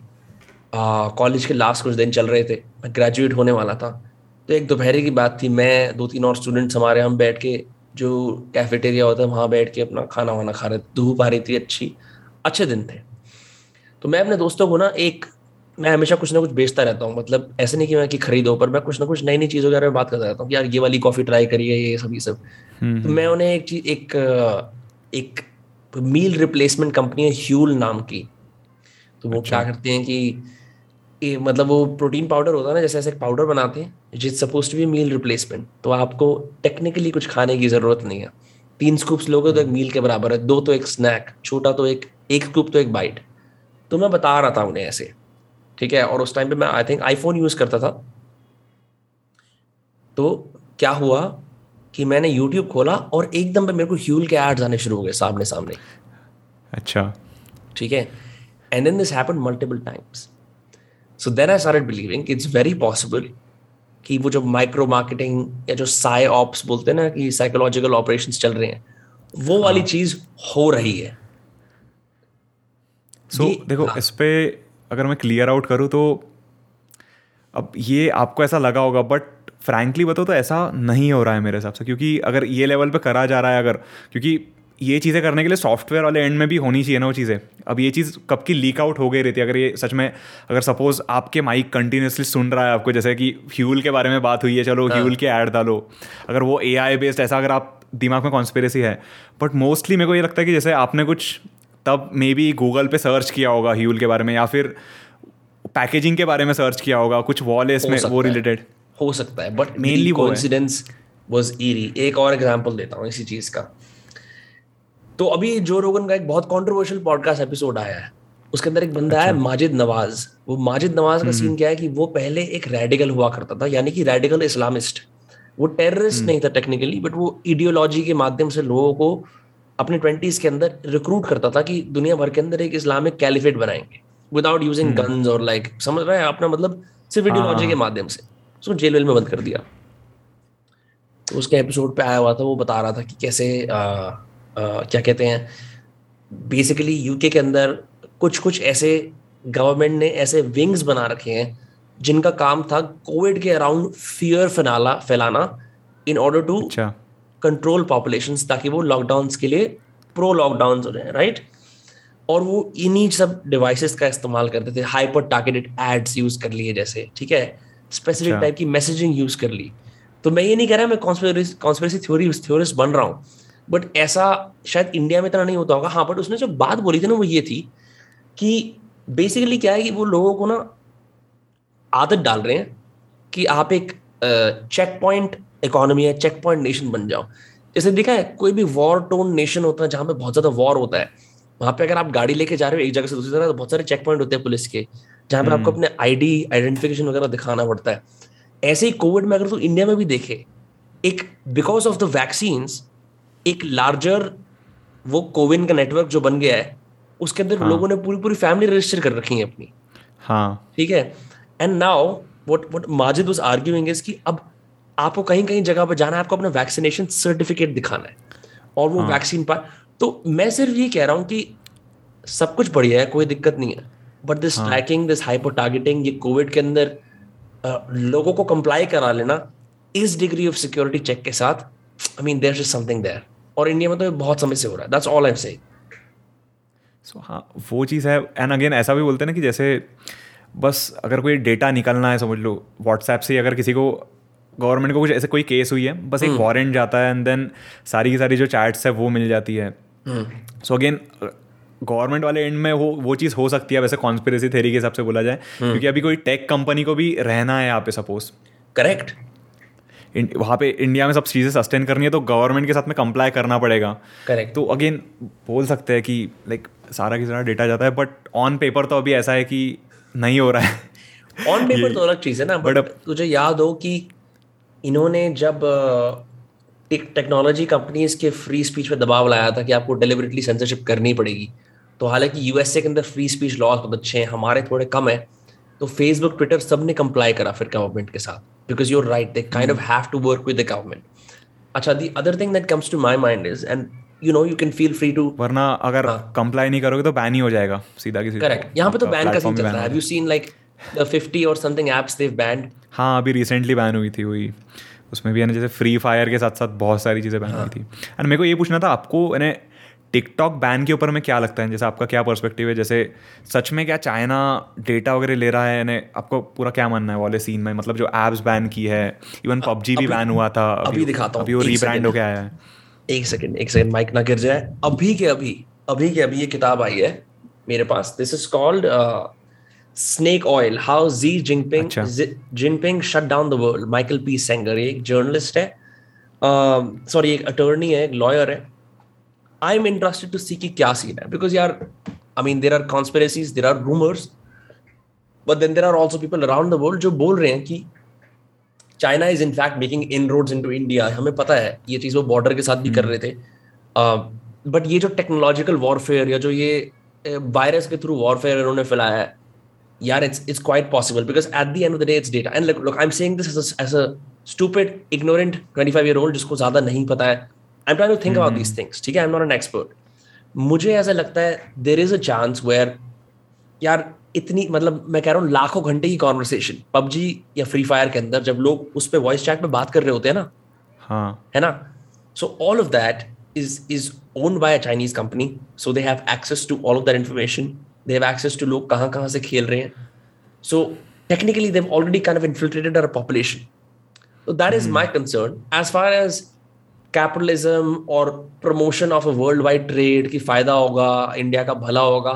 कॉलेज के लास्ट कुछ दिन चल रहे थे। मैं ग्रेजुएट होने वाला था। तो एक दोपहर की बात थी। मैं दो तीन और स्टूडेंट्स हमारे हम बैठ के जो कैफेटेरिया होता है वहाँ बैठ के अपना खाना वाना खा रहे धूप आ रही थी अच्छी। अच्छे दिन थे। तो मैं अपने दोस्तों को ना एक मैं हमेशा कुछ ना कुछ बेचता रहता हूँ। मतलब ऐसे नहीं कि मैं कि खरीदो पर मैं कुछ ना कुछ नई नई चीज़ों के बारे में बात करता रहता हूँ कि यार ये वाली कॉफ़ी ट्राई करिए ये सब ये सब। हम्म, तो मैं हम्म। उन्हें एक चीज़ एक एक मील रिप्लेसमेंट कंपनी है ह्यूल नाम की। तो वो क्या अच्छा। करते हैं कि ए, मतलब वो प्रोटीन पाउडर होता है ना जैसे ऐसे पाउडर बनाते हैं जिस suppose to be meal replacement तो आपको टेक्निकली कुछ खाने की ज़रूरत नहीं है। तीन स्कूप्स लोगे तो एक मील के बराबर है दो तो एक स्नैक छोटा तो एक एक स्कूप तो एक बाइट तो मैं बता रहा था उन्हें ऐसे ठीक है? और उस टाइम पे मैं आई थिंक आईफोन यूज़ करता था। तो क्या हुआ कि मैंने यूट्यूब खोला और एकदम पे मेरे को ह्यूल के एड्स आने शुरू हो गए सामने सामने अच्छा। ठीक है? And then this happened multiple times so then I started believing it's very possible कि वो जो माइक्रो मार्केटिंग या जो साई ऑप्स बोलते हैं ना कि साइकोलॉजिकल ऑपरेशंस चल रहे हैं वो वाली हाँ। चीज़ हो रही है। सो so, देखो हाँ. इस पर अगर मैं क्लियर आउट करूँ तो अब ये आपको ऐसा लगा होगा बट फ्रैंकली बताओ तो ऐसा नहीं हो रहा है मेरे हिसाब से क्योंकि अगर ये लेवल पे करा जा रहा है अगर क्योंकि ये चीज़ें करने के लिए सॉफ्टवेयर वाले एंड में भी होनी चाहिए ना वो चीज़ें अब ये चीज़ कब की लीक आउट हो गई रहती है अगर ये सच में अगर सपोज़ आपके माइक कंटिन्यूसली सुन रहा है आपको जैसे कि फ्यूल के बारे में बात हुई है चलो हाँ. फ्यूल के ऐड डालो अगर वो ए आई बेस्ड ऐसा अगर आप दिमाग में कॉन्स्पेरेसी है बट मोस्टली मेरे को ये लगता है कि जैसे आपने कुछ तब मे बी गूगल पे सर्च किया होगा ह्यूल के बारे में या फिर पैकेजिंग के बारे में सर्च किया होगा कुछ वॉल है इसमें वो रिलेटेड हो सकता है but mainly coincidence was eerie एक और एग्जांपल देता हूँ इसी चीज़ का। तो अभी जो रोगन का एक बहुत कंट्रोवर्शियल पॉडकास्ट एपिसोड आया है। उसके अंदर एक बंदा अच्छा। है माजिद नवाज़। वो माजिद नवाज़ का सीन क्या है कि वो पहले एक रेडिकल हुआ करता था यानी कि रेडिकल इस्लामिस्ट वो टेररिस्ट नहीं था टेक्निकली बट वो इडियोलॉजी के माध्यम से लोगों को अपने ट्वेंटीज के अंदर रिक्रूट करता था कि दुनिया भर के अंदर एक इस्लामिक कैलिफेट बनाएँगे विदाउट यूजिंग गन्स और लाइक समझ रहे हैं? अपना मतलब सिर्फ़ इडियोलॉजी के माध्यम से। उसको जेल वेल में बंद कर दिया। तो उसके एपिसोड पे आया हुआ था वो बता रहा था कि कैसे आ, आ, क्या कहते हैं बेसिकली यूके के अंदर कुछ कुछ ऐसे गवर्नमेंट ने ऐसे विंग्स बना रखे हैं जिनका काम था कोविड के अराउंड फियर फैलाना फैलाना in order to control population ताकि वो लॉकडाउन के लिए प्रो लॉकडाउन हो जाए राइट और वो इन्हीं सब डिवाइसेस का इस्तेमाल करते थे हाइपर टारगेटेड एड्स यूज़ कर लिए जैसे ठीक है? स्पेसिफिक टाइप की मैसेजिंग यूज़ कर ली। तो मैं ये नहीं कह रहा मैं कॉन्स्पेरेसी थ्योरी थ्योरिस्ट बन रहा हूँ बट ऐसा शायद इंडिया में इतना नहीं होता होगा। हाँ बट उसने जो बात बोली थी ना वो ये थी कि बेसिकली क्या है कि वो लोगों को ना आदत डाल रहे हैं कि आप एक चेक पॉइंट इकोनॉमी है चेक पॉइंट नेशन बन जाओ। जैसे देखा है कोई भी वॉर टोन नेशन होता है जहाँ पे बहुत ज़्यादा वॉर होता है वहाँ पे अगर आप गाड़ी लेके जा रहे हो एक जगह से दूसरी जगह तो बहुत सारे चेक पॉइंट होते हैं पुलिस के जहाँ पे आपको हम्म। अपने आईडी आइडेंटिफिकेशन वगैरह दिखाना पड़ता है। ऐसे ही कोविड में अगर तो इंडिया में भी देखे एक बिकॉज़ ऑफ़ द वैक्सीन एक लार्जर वो कोविन का नेटवर्क जो बन गया है उसके अंदर हाँ. लोगों ने पूरी पूरी फैमिली रजिस्टर कर रखी है अपनी। हाँ। ठीक है? And now what what Majid was arguing is कि अब आपको कहीं कहीं जगह पर जाना है आपको अपना वैक्सीनेशन सर्टिफिकेट दिखाना है। और वो हाँ। वैक्सीन. पर तो मैं सिर्फ़ ये कह रहा हूँ कि सब कुछ बढ़िया है कोई दिक्कत नहीं है। But this tracking this hyper targeting ये कोविड के अंदर लोगों को कंप्लाई करा लेना इस डिग्री ऑफ़ सिक्योरिटी चेक के साथ I mean there is something there और इंडिया में तो बहुत समय से हो रहा है। That's all I am saying so हाँ वो चीज़ है। एंड अगेन ऐसा भी बोलते हैं ना कि जैसे बस अगर कोई डेटा निकलना है समझ लो व्हाट्सएप से अगर किसी को गवर्नमेंट को कुछ ऐसे कोई केस हुई है बस एक वारंट हम्म। जाता है एंड देन सारी की सारी जो चैट्स है वो मिल जाती है। सो अगेन गवर्नमेंट वाले एंड में वो वो चीज़ हो सकती है वैसे कॉन्स्पिरेसी थेरी के हिसाब से बोला जाए हम्म। क्योंकि अभी कोई टेक कंपनी को भी रहना है यहाँ पे सपोज़ करेक्ट वहाँ पे इंडिया में सब चीज़ें सस्टेन करनी है तो गवर्नमेंट के साथ में कंप्लाई करना पड़ेगा। करेक्ट तो अगेन बोल सकते हैं कि लाइक सारा की सारा डेटा जाता है बट ऑन पेपर तो अभी ऐसा है कि नहीं हो रहा है। ऑन पेपर (laughs) तो अलग चीज़ है ना बट तुझे याद हो कि इन्होंने जब टेक्नोलॉजी कंपनीज़ के फ्री स्पीच पे दबाव लाया था कि आपको डिलिवरेटली सेंसरशिप करनी पड़ेगी तो हालाँकि यूएसए के अंदर फ्री स्पीच लॉज बहुत अच्छे हैं हमारे थोड़े कम है तो फेसबुक ट्विटर सबने कंप्लाई करा फिर गवर्नमेंट के साथ because you're right they kind of have to work with the government अच्छा the other thing that comes to my mind is and you know you can feel free to वरना अगर comply हाँ। नहीं करोगे तो ban ही हो जाएगा सीधा किसी करेक्ट यहाँ पे तो बैन का सीन चल रहा है। Have you seen like the 50 और समथिंग एप्स देव बैंड हाँ अभी रिसेंटली बैन हुई थी वही। उसमें भी है ना जैसे फ्री फायर के साथ साथ बहुत सारी चीज़ें बैन हुई हाँ। थी। एंड मेरे को ये पूछना था आपको यानी टिकटॉक बैन के ऊपर में क्या लगता है? जैसे आपका क्या पर्सपेक्टिव है? जैसे सच में क्या चाइना डेटा वगैरह ले रहा है? यानी आपको पूरा क्या मानना है? वाले सीन में मतलब जो एप्स बैन की है इवन पबजी भी बैन हुआ था अभी दिखाता हूँ। अभी वो रीब्रांड हो गया है। एक सेकंड एक सेकंड माइक ना गिर जाए। अभी के अभी अभी के अभी ये किताब आई है मेरे पास। This is called snake oil how Xi Jinping Jinping shut down the world Michael P Senger एक जर्नलिस्ट है। सॉरी uh, एक अटर्नी है एक लॉयर है। I am interested to see कि क्या सीन है। बिकॉज़ यार I mean there are conspiracies there are rumours but then there are also people around the world जो बोल रहे हैं कि China is in fact making inroads into India हमें पता है ये चीज़ वो बॉर्डर के साथ भी कर hmm. रहे थे। बट uh, ये जो टेक्नोलॉजिकल वॉरफेयर या जो ये वायरस के थ्रू वॉरफेयर इन्होंने फैलाया है यार it's it's quite possible because at the end of the day it's data and look I am saying this as a stupid ignorant 25 year old जिसको ज़्यादा नहीं पता है. I am trying to think about these things ठीक है? Am not an expert मुझे ऐसा लगता है there is a chance where यार इतनी मतलब मैं कह रहा हूँ लाखों घंटे की कॉन्वर्सेशन पबजी या फ्री फायर के अंदर जब लोग उस पर वॉइस चैट में बात कर रहे होते हैं ना हाँ। है ना? So all of that is is owned by a Chinese company, so they have access to all of that information. They have access to लोग कहाँ कहाँ से खेल रहे हैं. So technically, they've already kind of infiltrated our population. So that is mm. my concern. As far as capitalism और promotion of a world wide trade की फ़ायदा होगा इंडिया का भला होगा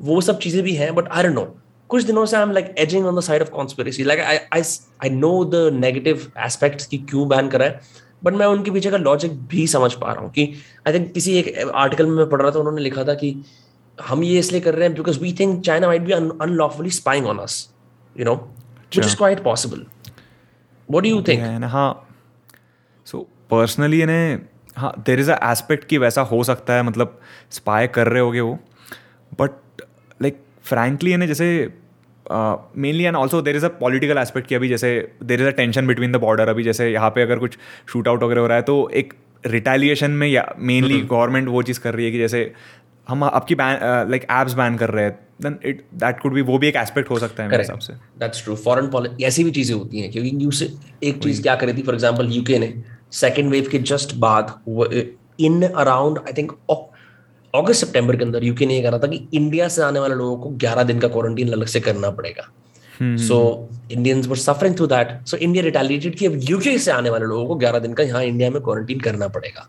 वो सब चीज़ें भी हैं बट आई डोंट नो कुछ दिनों से I am like edging on the side of conspiracy like I I I know the negative aspects की क्यों बैन करा है बट मैं उनके पीछे का लॉजिक भी समझ पा रहा हूँ कि आई थिंक किसी एक आर्टिकल में मैं पढ़ रहा था उन्होंने लिखा था कि हम ये इसलिए कर रहे हैं because we think China might be unlawfully spying on us you know which is quite possible what do you think हाँ सो पर्सनली इन्हें हाँ देर इज़ अ एस्पेक्ट कि वैसा हो सकता है मतलब स्पाई कर रहे होगे वो बट लाइक फ्रैंकली इन्हें जैसे mainly and also there is a political aspect कि अभी जैसे there is a tension between the border अभी जैसे यहाँ पे अगर कुछ शूट आउट वगैरह हो रहा है तो एक रिटेलिएशन में या मेनली गवर्नमेंट वो चीज़ कर रही है कि जैसे हम आपकी बैन लाइक एप्स बैन कर रहे हैं then it that could be वो भी एक एस्पेक्ट हो सकता है मेरे हिसाब से। दैट्स ट्रू फॉरेन पॉलिसी ऐसी भी चीज़ें होती हैं क्योंकि न्यूज़ एक चीज़ क्या करी थी? फॉर एग्जांपल यूके ने सेकंड वेव के जस्ट बाद इन अराउंड आई थिंक अगस्त सितंबर के अंदर यूके ने ये कहा था कि इंडिया से आने वाले लोगों को 11 दिन का क्वारंटीन अलग से करना पड़ेगा। So Indians were suffering through that so India retaliated कि अब यूके से आने वाले लोगों को 11 दिन का यहाँ इंडिया में क्वारंटीन करना पड़ेगा।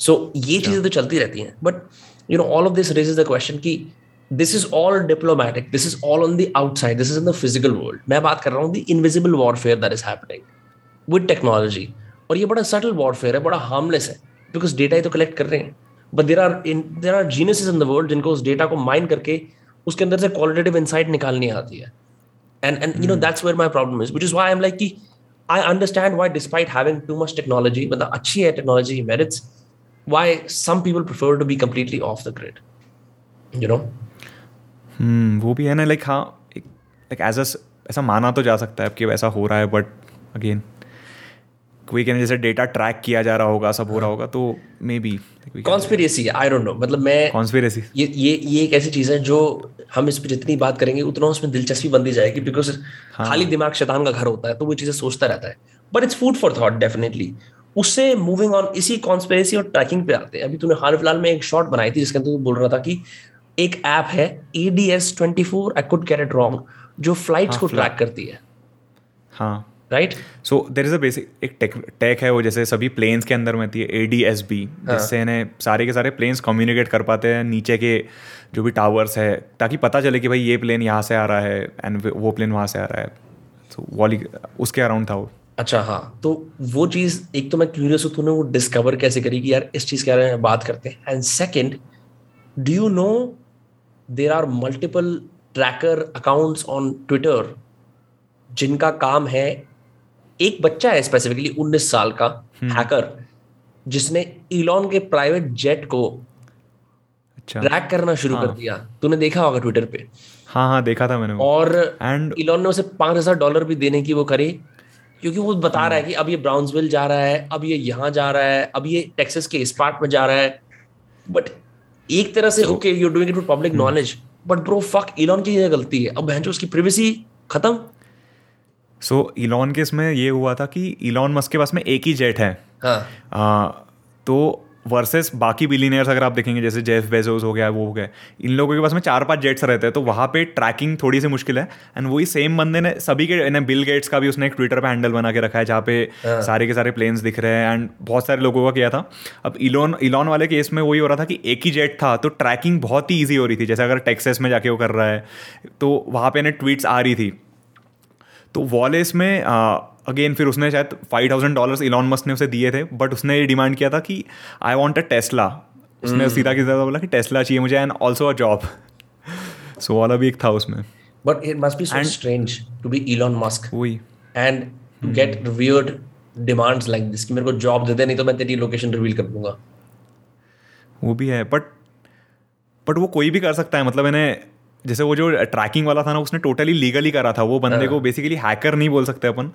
सो so, ये चीज़ें तो चलती रहती हैं but you know all of this rage is the question की this is all diplomatic this is all on the outside this is in the physical world मैं बात कर रहा हूँ the invisible warfare that is happening with technology और ये बड़ा subtle warfare है बड़ा हार्मलेस है बिकॉज़ डेटा ही तो कलेक्ट कर रहे हैं। But there are in there are geniuses in the world जिनको उस डेटा को माइन करके उसके अंदर से क्वालिटेटिव इंसाइट निकालनी आती है। And and you know that's where my problem is which is why am like की I understand why despite having too much technology मतलब अच्छी है technology merits why some people prefer to be completely off the grid you know? Hmm, वो भी है ना like हाँ like as ऐसा माना तो जा सकता है कि वैसा हो रहा है बट अगेन कोई कहने जैसे डेटा ट्रैक किया जा रहा होगा सब हो रहा होगा तो maybe conspiracy I don't know मतलब मैं कॉन्स्पिरेसी ये ये ये एक ऐसी चीज़ है जो हम इस पर जितनी बात करेंगे उतना उसमें दिलचस्पी बनती जाएगी बिकॉज़ हाँ. खाली दिमाग शैतान का घर होता है तो वो चीज़ें सोचता रहता है। But it's food for thought definitely उससे मूविंग ऑन इसी कॉन्स्पेरेसी और ट्रैकिंग पे आते हैं। अभी तूने हाल फ़िलहाल में एक शॉट बनाई थी जिसके अंदर तू बोल रहा था कि एक ऐप है A D S twenty four I could get it wrong जो फ्लाइट्स हाँ, को ट्रैक करती है। हाँ। Right so there is a basic एक टेक टेक है वो जैसे सभी प्लेन्स के अंदर में है ए डी एस बी जिससे इन्हें सारे के सारे प्लेन्स कम्युनिकेट कर पाते हैं नीचे के जो भी टावर्स है ताकि पता चले कि भाई ये प्लेन यहाँ से आ रहा है एंड वो प्लेन वहाँ से आ रहा है। तो वॉली उसके अराउंड था वो। अच्छा हाँ। तो वो चीज़ एक तो मैं क्यूरियस हूँ तूने वो डिस्कवर कैसे करी कि यार इस चीज़ के बारे में बात करते हैं? And second do you know there are multiple tracker accounts on Twitter जिनका काम है एक बच्चा है स्पेसिफिकली उन्नीस साल का हैकर हम्म। जिसने इलॉन के प्राइवेट जेट को अच्छा। ट्रैक करना शुरू हाँ. कर दिया। तूने देखा होगा ट्विटर पे? हाँ हाँ देखा था मैंने और एंड इलॉन ने उसे पाँच हज़ार डॉलर भी देने की वो करी। क्योंकि वो बता रहा है कि अब ये ब्राउन्सविल जा रहा है अब ये यहाँ जा रहा है अब ये टेक्सिस के इस पार्ट में जा रहा है। बट एक तरह से okay you doing it with public knowledge but bro fuck Elon की ये गलती है। अब बहनचोद उसकी प्रिवेसी खत्म। सो so, इलॉन के इसमें ये हुआ था कि इलॉन मस्क के पास में एक ही जेट है। हाँ. आ, तो वर्सेस बाकी बिलीनियर्स अगर आप देखेंगे जैसे जेफ बेजोस हो गया वो हो गया इन लोगों के पास में चार पाँच जेट्स रहते हैं तो वहाँ पे ट्रैकिंग थोड़ी सी मुश्किल है। एंड वही सेम बंदे ने सभी के ने बिल गेट्स का भी उसने एक ट्विटर पे हैंडल बना के रखा है जहाँ पे हाँ। सारे के सारे प्लेन्स दिख रहे हैं एंड बहुत सारे लोगों का किया था। अब इलोन इलॉन वाले केस में वही हो रहा था कि एक ही जेट था तो ट्रैकिंग बहुत ही ईजी हो रही थी। जैसे अगर टेक्सेस में जाके वो कर रहा है तो वहाँ पे ट्वीट्स आ रही थी। तो वॉलेस में अगेन फिर उसने शायद five thousand dollars Elon Musk ने उसे दिए थे बट उसने ये डिमांड किया था कि आई वॉन्ट अ टेस्ला उसने hmm. सीधा की बोला कि टेस्ला चाहिए मुझे and also a job so वाला भी एक था उसमें. But it must be so strange to be Elon Musk वही. And to get weird demands like this कि मेरे को जॉब दे दे नहीं तो मैं तेरी लोकेशन रिवील कर दूँगा। वो भी है बट बट वो कोई भी कर सकता है मतलब इन्हें जैसे वो जो ट्रैकिंग वाला था ना उसने टोटली लीगली करा था। वो बंदे को बेसिकली हाँ। हैकर नहीं बोल सकते अपन।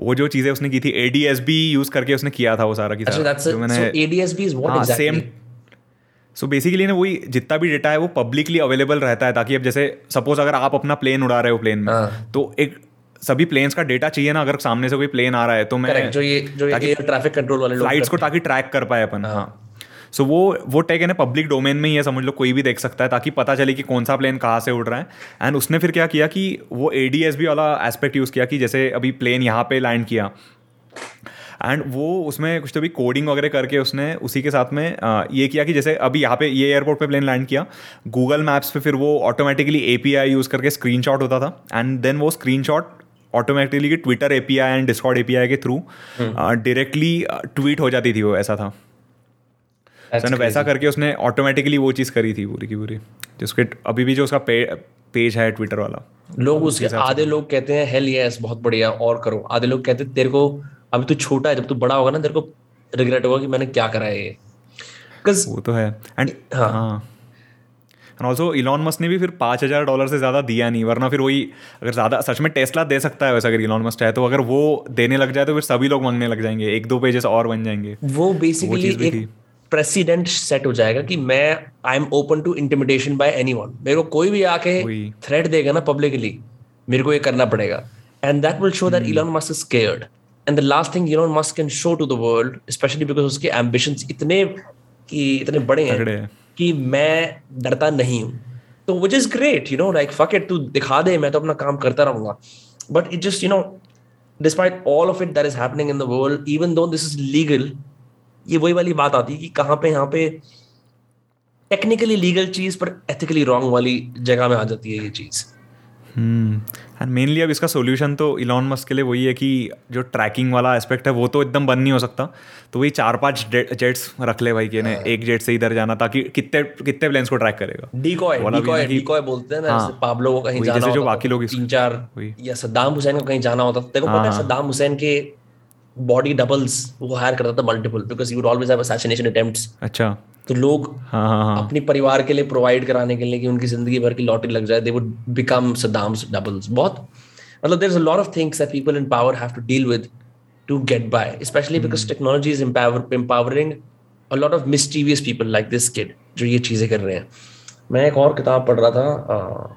वो जो चीज़ें उसने की थी एडीएसबी यूज़ करके उसने किया था वो सारा की सारा। जो मैंने सेम सो बेसिकली ना वही जितना भी डेटा है वो पब्लिकली अवेलेबल रहता है ताकि अब जैसे सपोज़ अगर आप अपना प्लेन उड़ा रहे हो प्लेन में हाँ। तो एक सभी प्लेन्स का डेटा चाहिए ना अगर सामने से कोई प्लेन आ रहा है तो मैं जो ये जो ये ट्रैफ़िक कंट्रोल वाले फ्लाइट्स को ताकि ट्रैक कर पाए अपन। हाँ, हाँ। सो वो वो टैग है ना पब्लिक डोमेन में ही है समझ लो कोई भी देख सकता है ताकि पता चले कि कौन सा प्लेन कहाँ से उड़ रहा है। एंड उसने फिर क्या किया कि वो ए डी एस बी वाला एस्पेक्ट यूज़ किया कि जैसे अभी प्लेन यहाँ पे लैंड किया। एंड वो उसमें कुछ तो भी कोडिंग वगैरह करके उसने उसी के साथ में आ, ये किया कि जैसे अभी यहाँ पे ये एयरपोर्ट पे प्लेन लैंड किया। गूगल मैप्स पे फिर वो ऑटोमेटिकली एपीआई यूज़ करके स्क्रीन होता था। एंड देन वो screen automatically Twitter API and Discord API के थ्रू डायरेक्टली ट्वीट हो जाती थी वो ऐसा था। उसने वैसा करके उसने ऑटोमेटिकली वो चीज़ करी थी पूरी की पूरी। जिसके अभी भी जो उसका पे, पेज है ट्विटर वाला लोग उसके आधे लोग कहते हैं हेल यस बहुत बढ़िया और करो। आधे लोग कहते हैं तेरे को अभी तू छोटा है जब तू बड़ा होगा ना तेरे को रिग्रेट होगा कि मैंने क्या करा है ये। वो तो है। एंड हाँ। हाँ। एंड ऑल्सो इलॉन मस्क ने भी फिर पाँच हज़ार डॉलर से ज़्यादा दिया नहीं वरना फिर वही अगर ज़्यादा सच में टेस्ला दे सकता है वैसा अगर इलॉन मस्क चाहे तो अगर वो देने लग जाए तो फिर सभी लोग मांगने लग जाएँगे। एक दो पेजेस और बन जाएँगे। वो बेसिकली भी एक। प्रेसिडेंट सेट हो जाएगा कि मैं I am open to intimidation by anyone मेरे को कोई भी आके। थ्रेट देगा ना पब्लिकली मेरे को ये करना पड़ेगा and that will show that. Elon Musk is scared and the last thing Elon Musk can show to the world specially because उसके एम्बिशंस इतने कि इतने बड़े हैं हैं। कि मैं डरता नहीं हूँ तो which is great you know like fuck it तू दिखा दे मैं तो अपना काम करता रहूँगा but it just you know despite all of it that is happening in the world even though this is legal ये वही वाली बात आती है कि कहाँ पे यहाँ पे टेक्निकली लीगल चीज़ पर एथिकली रॉन्ग वाली जगह में आ जाती है ये चीज़। एंड मेनली अब इसका सोल्यूशन तो इलॉन मस्क के लिए वही है कि जो ट्रैकिंग वाला एस्पेक्ट है वो तो एकदम बंद नहीं हो सकता। तो वही चार पाँच जेट्स रख ले भाई कि ने एक जेट से इधर जाना ताकि कितने कितने प्लेन्स को ट्रैक करेगा। डीकॉय डीकॉय डीकॉय बोलते हैं ना हाँ। पाब्लो को कहीं जाना जो होता बाकी तो लोग तीन चार या सद्दाम हुसैन को कहीं जाना होता। को पता है हाँ। सद्दाम हुसैन के बॉडी डबल्स वो हायर करता था multiple because would always have assassination attempts अच्छा। तो लोग हाँ हाँ हाँ। अपनी परिवार के लिए प्रोवाइड कराने के लिए कि उनकी ज़िंदगी भर की लॉटरी लग जाए they would become Saddam's doubles बहुत मतलब there is a lot of things that people in power have to deal with to get by specially because technology is empowering a lot of mysterious people like this kid जो ये चीज़ें कर रहे हैं। मैं एक और किताब पढ़ रहा था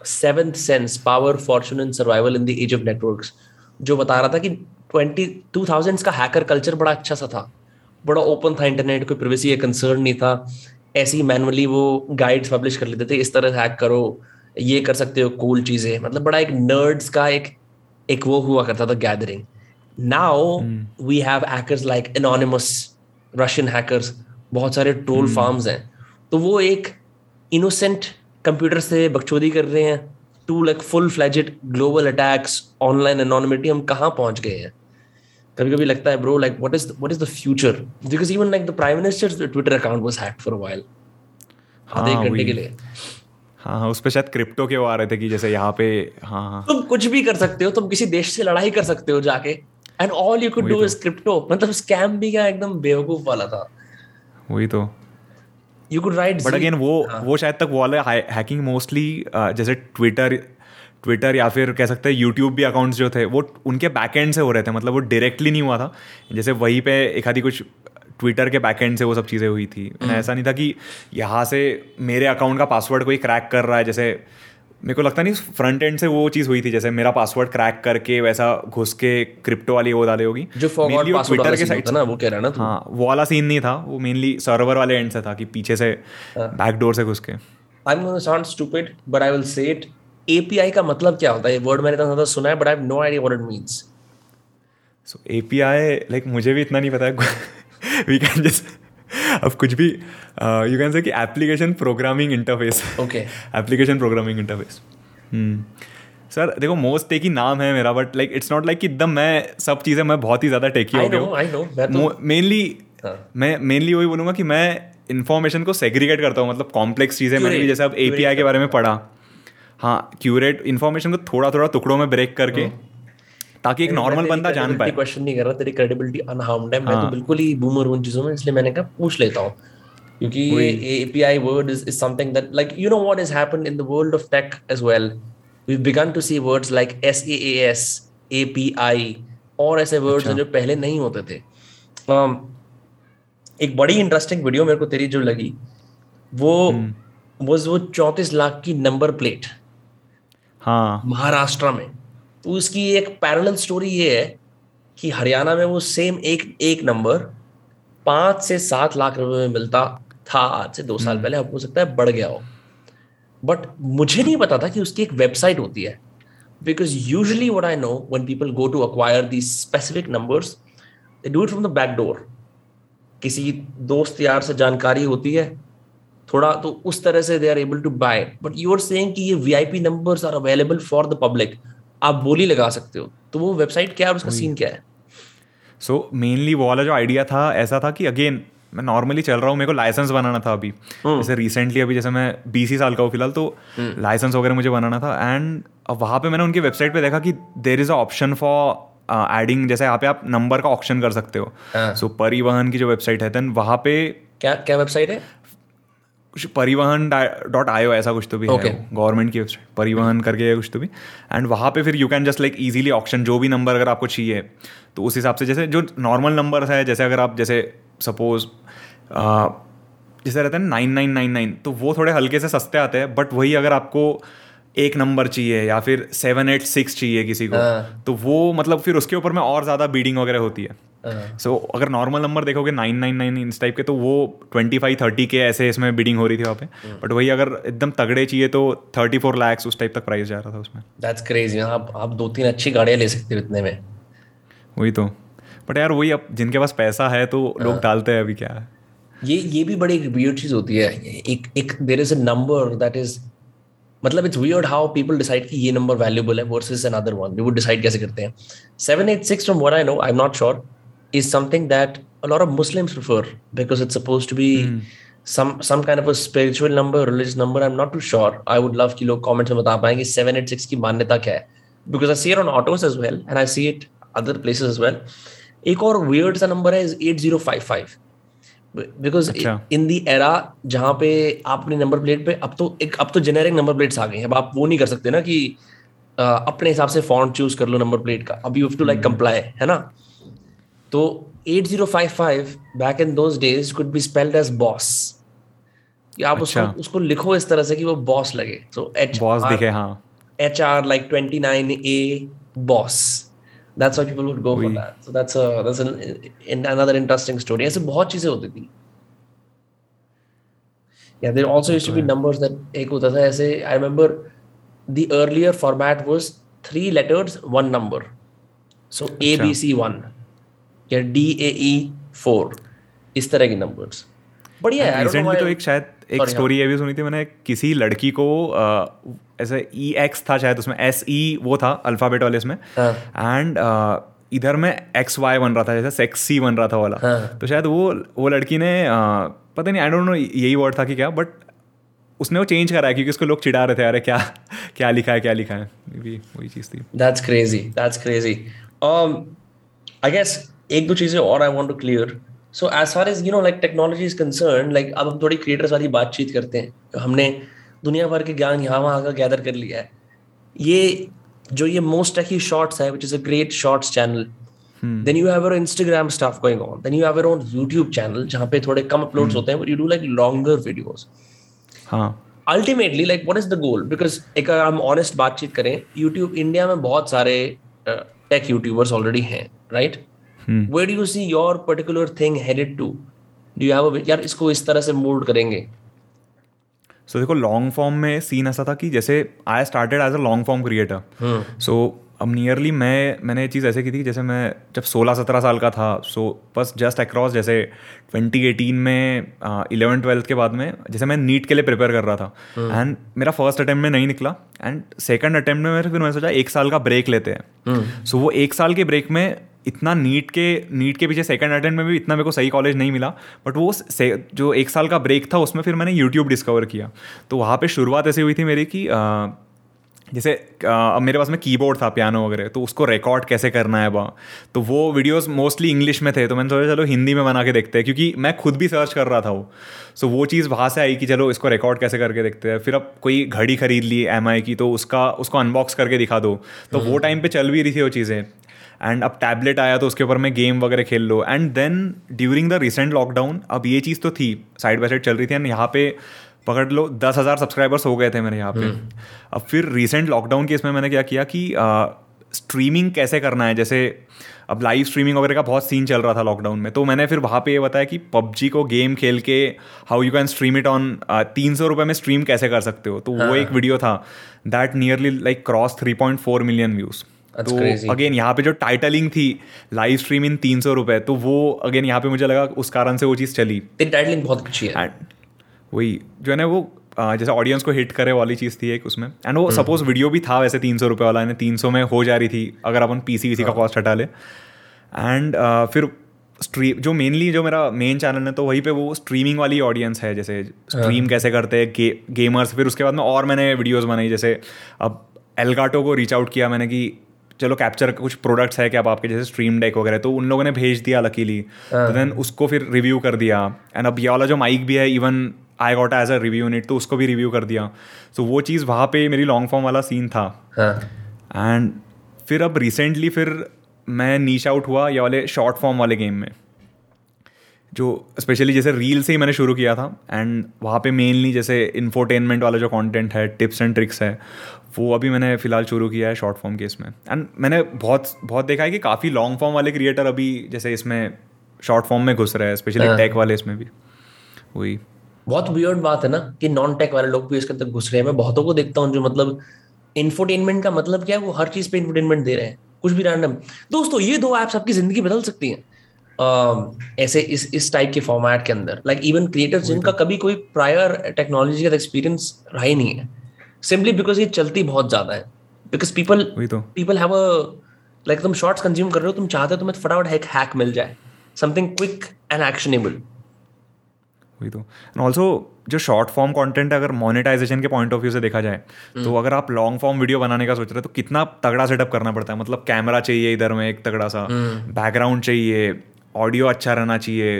seventh sense power fortune and survival in the age of networks जो बता रहा था कि ट्वेंटी टू थाउजेंड्स का हैकर कल्चर बड़ा अच्छा सा था। बड़ा ओपन था इंटरनेट कोई प्रिवेसी का कंसर्न नहीं था। ऐसे ही मैनुअली वो गाइड्स पब्लिश कर लेते थे इस तरह हैक करो ये कर सकते हो कूल चीज़ें। मतलब बड़ा एक नर्ड्स का एक एक वो हुआ करता था gathering now we have hackers like Anonymous Russian hackers बहुत सारे ट्रोल फार्म्स हैं। तो वो एक इनोसेंट कंप्यूटर से बकचोदी कर रहे हैं। To like full fledged global attacks online anonymity हम कहाँ पहुँच गए हैं? कभी कभी लगता है bro like what is what is the future because even like the prime minister's Twitter account was hacked for a while आधे एक हाँ, घंटे के लिए। हाँ हाँ उस पर शायद क्रिप्टो के वो आ रहे थे कि जैसे यहाँ पे हाँ हाँ। तुम कुछ भी कर सकते हो तुम किसी देश से लड़ाई कर सकते हो जाके। And all you could do. Is crypto मतलब स्कैम भी क्या एकदम बेवकूफ़ वाला था। वही तो। You could right but again वो वो शायद तक वो वाला हैकिंग मोस्टली जैसे ट्विटर ट्विटर या फिर कह सकते हैं यूट्यूब भी अकाउंट्स जो थे वो उनके बैक बैकएंड से हो रहे थे मतलब वो डायरेक्टली नहीं हुआ था। जैसे वहीं पे एक आधी कुछ ट्विटर के बैक बैकएंड से वो सब चीज़ें हुई थी। ऐसा नहीं था कि यहाँ से मेरे अकाउंट का पासवर्ड कोई क्रैक कर रहा है जैसे मेरे को लगता नहीं फ्रंट एंड से वो चीज़ हुई थी जैसे मेरा पासवर्ड क्रैक करके वैसा घुस के क्रिप्टो वाली वो डाले होगी। जो Twitter के साइड ना वो कह रहा है ना तू। हाँ वो वाला सीन नहीं था वो मेनली सर्वर वाले एंड से था कि पीछे से बैकडोर से घुस के। I am sound stupid but I will say it API का मतलब क्या होता है? ये वर्ड मैंने इतना सुना है but I have no idea what it means so A P I like मुझे भी इतना नहीं पता है। वी कैन जस्ट अब कुछ भी यू कैन से कि application programming interface okay application programming interface sir देखो मोस्ट टेकी नाम है मेरा but like it's not like कि एकदम मैं सब चीज़ें मैं बहुत ही ज़्यादा टेकी हो गया हूँ। नो मैं तो मेनली हाँ। मैं मेनली वही बोलूँगा कि मैं इन्फॉर्मेशन को सेग्रीगेट करता हूँ मतलब कॉम्प्लेक्स चीज़ें मैंने भी जैसे अब ए curate के बारे में पढ़ा। हाँ क्यूरेट इन्फॉर्मेशन को थोड़ा थोड़ा टुकड़ों में ब्रेक करके ताकि एक नॉर्मल बंदा जान पाए। क्वेश्चन नहीं कर रहा तेरी क्रेडिबिलिटी अनहार्म्ड है। मैं तो हाँ। बिल्कुल ही बूमर हूँ चीज़ों में इसलिए मैंने कहा पूछ लेता हूँ। क्योंकि API word is is something that like you know what is happened in the world of tech as well we began to see words like SaaS API और ऐसे वर्ड्स जो पहले नहीं होते थे। Um, एक बड़ी इंटरेस्टिंग वीडियो मेरे को तेरी जो लगी वो was वो चौंतीस लाख की नंबर प्लेट हाँ। महाराष्ट्र में। तो उसकी एक पैरल स्टोरी ये है कि हरियाणा में वो सेम एक एक नंबर पाँच से सात लाख रुपए में मिलता था आज से दो साल पहले अब हो सकता है बढ़ गया हो। बट मुझे नहीं पता था कि उसकी एक वेबसाइट होती है। Because usually what I know one people go to acquire the specific numbers they do it from the back door किसी दोस्त यार से जानकारी होती है थोड़ा तो उस तरह से they are able to buy but you are saying कि ये VIP numbers are available for the public आप बोली लगा सकते हो। तो वो वेबसाइट क्या है और उसका सीन क्या है? सो मेनली वो वाला जो आइडिया था ऐसा था कि अगेन मैं नॉर्मली चल रहा हूँ मेरे को लाइसेंस बनाना था अभी। हम्म। जैसे रिसेंटली अभी जैसे मैं बीस ही साल का हूँ फ़िलहाल तो हम्म। लाइसेंस वगैरह मुझे बनाना था। एंड वहाँ पे मैंने उनकी वेबसाइट पे देखा कि there is a option for adding जैसे यहाँ पे आप नंबर का ऑप्शन कर सकते हो। हाँ। सो परिवहन की जो वेबसाइट है देन वहाँ पे क्या क्या वेबसाइट है? कुछ परिवहन डॉट आयो ऐसा कुछ तो भी Okay. है गवर्नमेंट की वेबसाइट परिवहन करके है कुछ तो भी एंड वहाँ पे फिर you can just like easily option जो भी नंबर अगर आपको चाहिए तो उस हिसाब से जैसे जो नॉर्मल नंबर है जैसे अगर आप जैसे सपोज़ जैसे रहते हैं नाइन नाइन नाइन नाइन तो वो थोड़े हल्के से सस्ते आते हैं बट वही अगर आपको एक नंबर चाहिए या फिर सेवन एट सिक्स चाहिए किसी को हाँ। तो वो मतलब फिर उसके ऊपर में और ज़्यादा बीडिंग वगैरह होती है हाँ। सो so, अगर नॉर्मल नंबर देखोगे नाइन नाइन नाइन इस टाइप के तो वो ट्वेंटी फाइव थर्टी के ऐसे इसमें बिडिंग हो रही थी वहाँ पे। बट वही अगर एकदम तगड़े चाहिए तो थर्टी फोर लैक्स उस टाइप तक प्राइस जा रहा था उसमें दैट्स क्रेजी आप आप दो तीन अच्छी गाड़ियाँ ले सकते हो इतने में वही तो बट यार वही अब जिनके पास पैसा है तो हाँ। लोग डालते हैं अभी क्या है ये ये भी बड़ी एक वियर्ड चीज़ होती है एक एक there is a number that is मतलब it's weird how people decide कि ये नंबर वैल्यूएबल है versus an other one we would decide कैसे करते हैं. Seven eight six from where I know I am not sure is something that a lot of Muslims prefer because it's suppose to be some some kind of a spiritual number religious number I am not too sure I would love कि लोग comments में बता पाएँगे seven eight six की मान्यता क्या है. Because I see it on autos as well and I see it other places as well एक और वियर्ड सा नंबर है is eight zero five five because. In the era जहाँ पे आप अपनी नंबर प्लेट पे अब तो एक अब तो जेनेरिक नंबर प्लेट्स आ गई हैं। अब आप वो नहीं कर सकते ना कि अ, अपने हिसाब से फॉन्ट चूज़ कर लो नंबर प्लेट का। अब you have to like comply है ना? तो 8055 back in those days could be spelled as boss कि आप उसको अच्छा। उसको लिखो इस तरह से कि वो बॉस लगे। सो एच बॉस दिखे हाँ। H R like 29 A boss that's why people would go for that so that's a that's an, in, another interesting story ऐसे बहुत चीज़ें होती थी yeah there also used to be numbers that एक होता था ऐसे I remember the earlier format was three letters one number so A B C one या D A E four इस तरह की numbers बढ़िया है रिसेंटली तो एक शायद एक स्टोरी ये भी सुनी थी मैंने किसी लड़की को ऐसे ई एक्स था शायद उसमें एस ई वो था अल्फ़ाबेट वाले इसमें हाँ। एंड इधर में एक्स वाई बन रहा था जैसे सेक्स सी बन रहा था वाला हाँ। तो शायद वो वो लड़की ने पता नहीं आई डोंट नो यही वर्ड था कि क्या बट उसने वो चेंज करा है क्योंकि उसको लोग चिढ़ा रहे थे अरे क्या क्या लिखा है क्या लिखा है भी वही चीज़ थी crazy. That's crazy. Um, I guess एक दो चीज़ें और I want to clear. So as far as you know like technology is concern like अब हम थोड़ी क्रिएटर्स वाली बातचीत करते हैं। तो हमने दुनिया भर के ज्ञान यहाँ वहाँ का गैदर कर लिया है। ये जो ये मोस्ट अखी शॉर्ट्स है which is a great shorts channel then you have our Instagram staff going on then you have our own YouTube channel जहाँ पे थोड़े कम अपलोड्स hmm. होते हैं but you do like longer videos हाँ। Ultimately like what is the goal because एक हम honest बातचीत करें यूट्यूब इंडिया में बहुत सारे टेक यूट्यूबर्स ऑलरेडी हैं right right? Where do you see your particular thing headed to do you have यार इसको इस तरह से मोल्ड करेंगे। सो देखो लॉन्ग फॉर्म में सीन ऐसा था कि जैसे I started as a long form creator so अब नियरली मैं मैंने ये चीज़ ऐसे की थी जैसे मैं जब 16-17 साल का था सो बस जस्ट अक्रॉस जैसे 2018 में इलेवन ट्वेल्थ के बाद में जैसे मैं नीट के लिए प्रिपेयर कर रहा था। एंड मेरा फ़र्स्ट अटेम्प्ट में नहीं निकला। एंड सेकंड अटैम्प्ट में फिर मैंने सोचा एक साल का ब्रेक लेते हैं। सो वो एक साल के ब्रेक में इतना नीट के नीट के पीछे सेकंड अटेम्प्ट में भी इतना मेरे को सही कॉलेज नहीं मिला बट वो से, जो एक साल का ब्रेक था उसमें फिर मैंने यूट्यूब डिस्कवर किया। तो वहाँ पे शुरुआत ऐसी हुई थी मेरी कि अ, जैसे अब मेरे पास में कीबोर्ड था पियानो वगैरह तो उसको रिकॉर्ड कैसे करना है वहाँ तो वो वीडियोस मोस्टली इंग्लिश में थे तो मैंने सोचा चलो हिंदी में बना के देखते हैं क्योंकि मैं खुद भी सर्च कर रहा था वो। सो वो चीज़ वहाँ से आई कि चलो इसको रिकॉर्ड कैसे करके देखते हैं? फिर अब कोई घड़ी खरीद ली एमआई की तो उसका उसको अनबॉक्स करके दिखा दो। तो वो टाइम पर चल भी रही थी वो चीज़ें। एंड अब टैबलेट आया तो उसके ऊपर मैं गेम वगैरह खेल लो। And then during the recent lockdown अब ये चीज़ तो थी साइड बाय साइड चल रही थी एंड यहाँ पे पकड़ लो दस हज़ार सब्सक्राइबर्स हो गए थे मेरे यहाँ पे। अब फिर रिसेंट लॉकडाउन के इसमें मैंने क्या किया कि स्ट्रीमिंग कैसे करना है? जैसे अब लाइव स्ट्रीमिंग वगैरह का बहुत सीन चल रहा था लॉकडाउन में। तो मैंने फिर वहाँ पे ये बताया कि पबजी को गेम खेल के how you can stream it on तीन सौ रुपये में स्ट्रीम कैसे कर सकते हो? तो हाँ. वो एक वीडियो था that nearly like cross three point four million views That's तो crazy. अगेन यहाँ पे जो टाइटलिंग थी लाइव स्ट्रीम इन तीन सौ रुपए तो वो अगेन यहाँ पे मुझे लगा उस कारण से वो चीज़ चली। तेरी टाइटलिंग बहुत अच्छी है। एंड वही जो है ना वो जैसे ऑडियंस को हिट करे वाली चीज़ थी एक उसमें। एंड वो सपोज़ वीडियो भी था वैसे तीन सौ रुपये वाला तीन सौ में हो जा रही थी अगर अपन पी सी का कॉस्ट हटा ले। एंड फिर स्ट्रीम जो मेनली जो मेरा मेन चैनल है तो वहीं पे वो स्ट्रीमिंग वाली ऑडियंस है जैसे स्ट्रीम कैसे करते हैं गे, गेमर्स फिर उसके बाद में और मैंने वीडियोस बनाई जैसे अब एलगाटो को रीच आउट किया मैंने कि चलो कैप्चर कुछ प्रोडक्ट्स है कि अब आपके जैसे स्ट्रीम डेक वगैरह तो उन लोगों ने भेज दिया लकीली तो देन उसको फिर रिव्यू कर दिया। एंड अब ये वाला जो माइक भी है even I got as a review unit तो उसको भी रिव्यू कर दिया। तो वो चीज़ वहाँ पे मेरी लॉन्ग फॉर्म वाला सीन था। हाँ। एंड फिर अब रिसेंटली फिर मैं नीच आउट हुआ ये वाले शॉर्ट फॉर्म वाले गेम में। जो स्पेशली जैसे रील से ही मैंने शुरू किया था। एंड वहाँ पे मेनली जैसे इन्फोटेनमेंट वाला जो कंटेंट है टिप्स एंड ट्रिक्स है वो अभी मैंने फ़िलहाल शुरू किया है शॉर्ट फॉर्म के इसमें एंड मैंने बहुत बहुत देखा है कि काफ़ी लॉन्ग फॉर्म वाले क्रिएटर अभी जैसे इसमें शॉर्ट फॉर्म में घुस रहे हैं स्पेशली हाँ। टेक वाले इसमें भी। वही। बहुत वियर्ड बात है ना कि नॉन टेक वाले लोग भी इसके अंदर घुस रहे हैं। मैं बहुतों को देखता हूँ जो मतलब इंफोटेनमेंट का मतलब क्या है वो हर चीज़ पे इंफोटेनमेंट दे रहे हैं। कुछ भी रैंडम दोस्तों ये दो एप्स आपकी ज़िंदगी बदल सकती हैं। ऐसे इस इस टाइप के फॉर्मेट के अंदर। लाइक इवन क्रिएटर्स जिनका कभी कोई प्रायर टेक्नोलॉजी का एक्सपीरियंस रहा ही नहीं है। सिंपली बिकॉज़ ये चलती बहुत ज़्यादा है. Because people people have a like तुम शॉर्ट्स कंज्यूम कर रहे हो तुम चाहते हो तुम्हें फटाफट एक हैक मिल जाए. समथिंग क्विक एंड एक्शनेबल वही तो. एंड ऑल्सो जो शॉर्ट फॉर्म कंटेंट अगर मोनेटाइजेशन के पॉइंट ऑफ़ व्यू से देखा जाए तो अगर आप लॉन्ग फॉर्म वीडियो बनाने का सोच रहे हो तो कितना तगड़ा सेटअप करना पड़ता है? मतलब कैमरा चाहिए इधर में एक तगड़ा सा. बैकग्राउंड चाहिए ऑडियो अच्छा रहना चाहिए.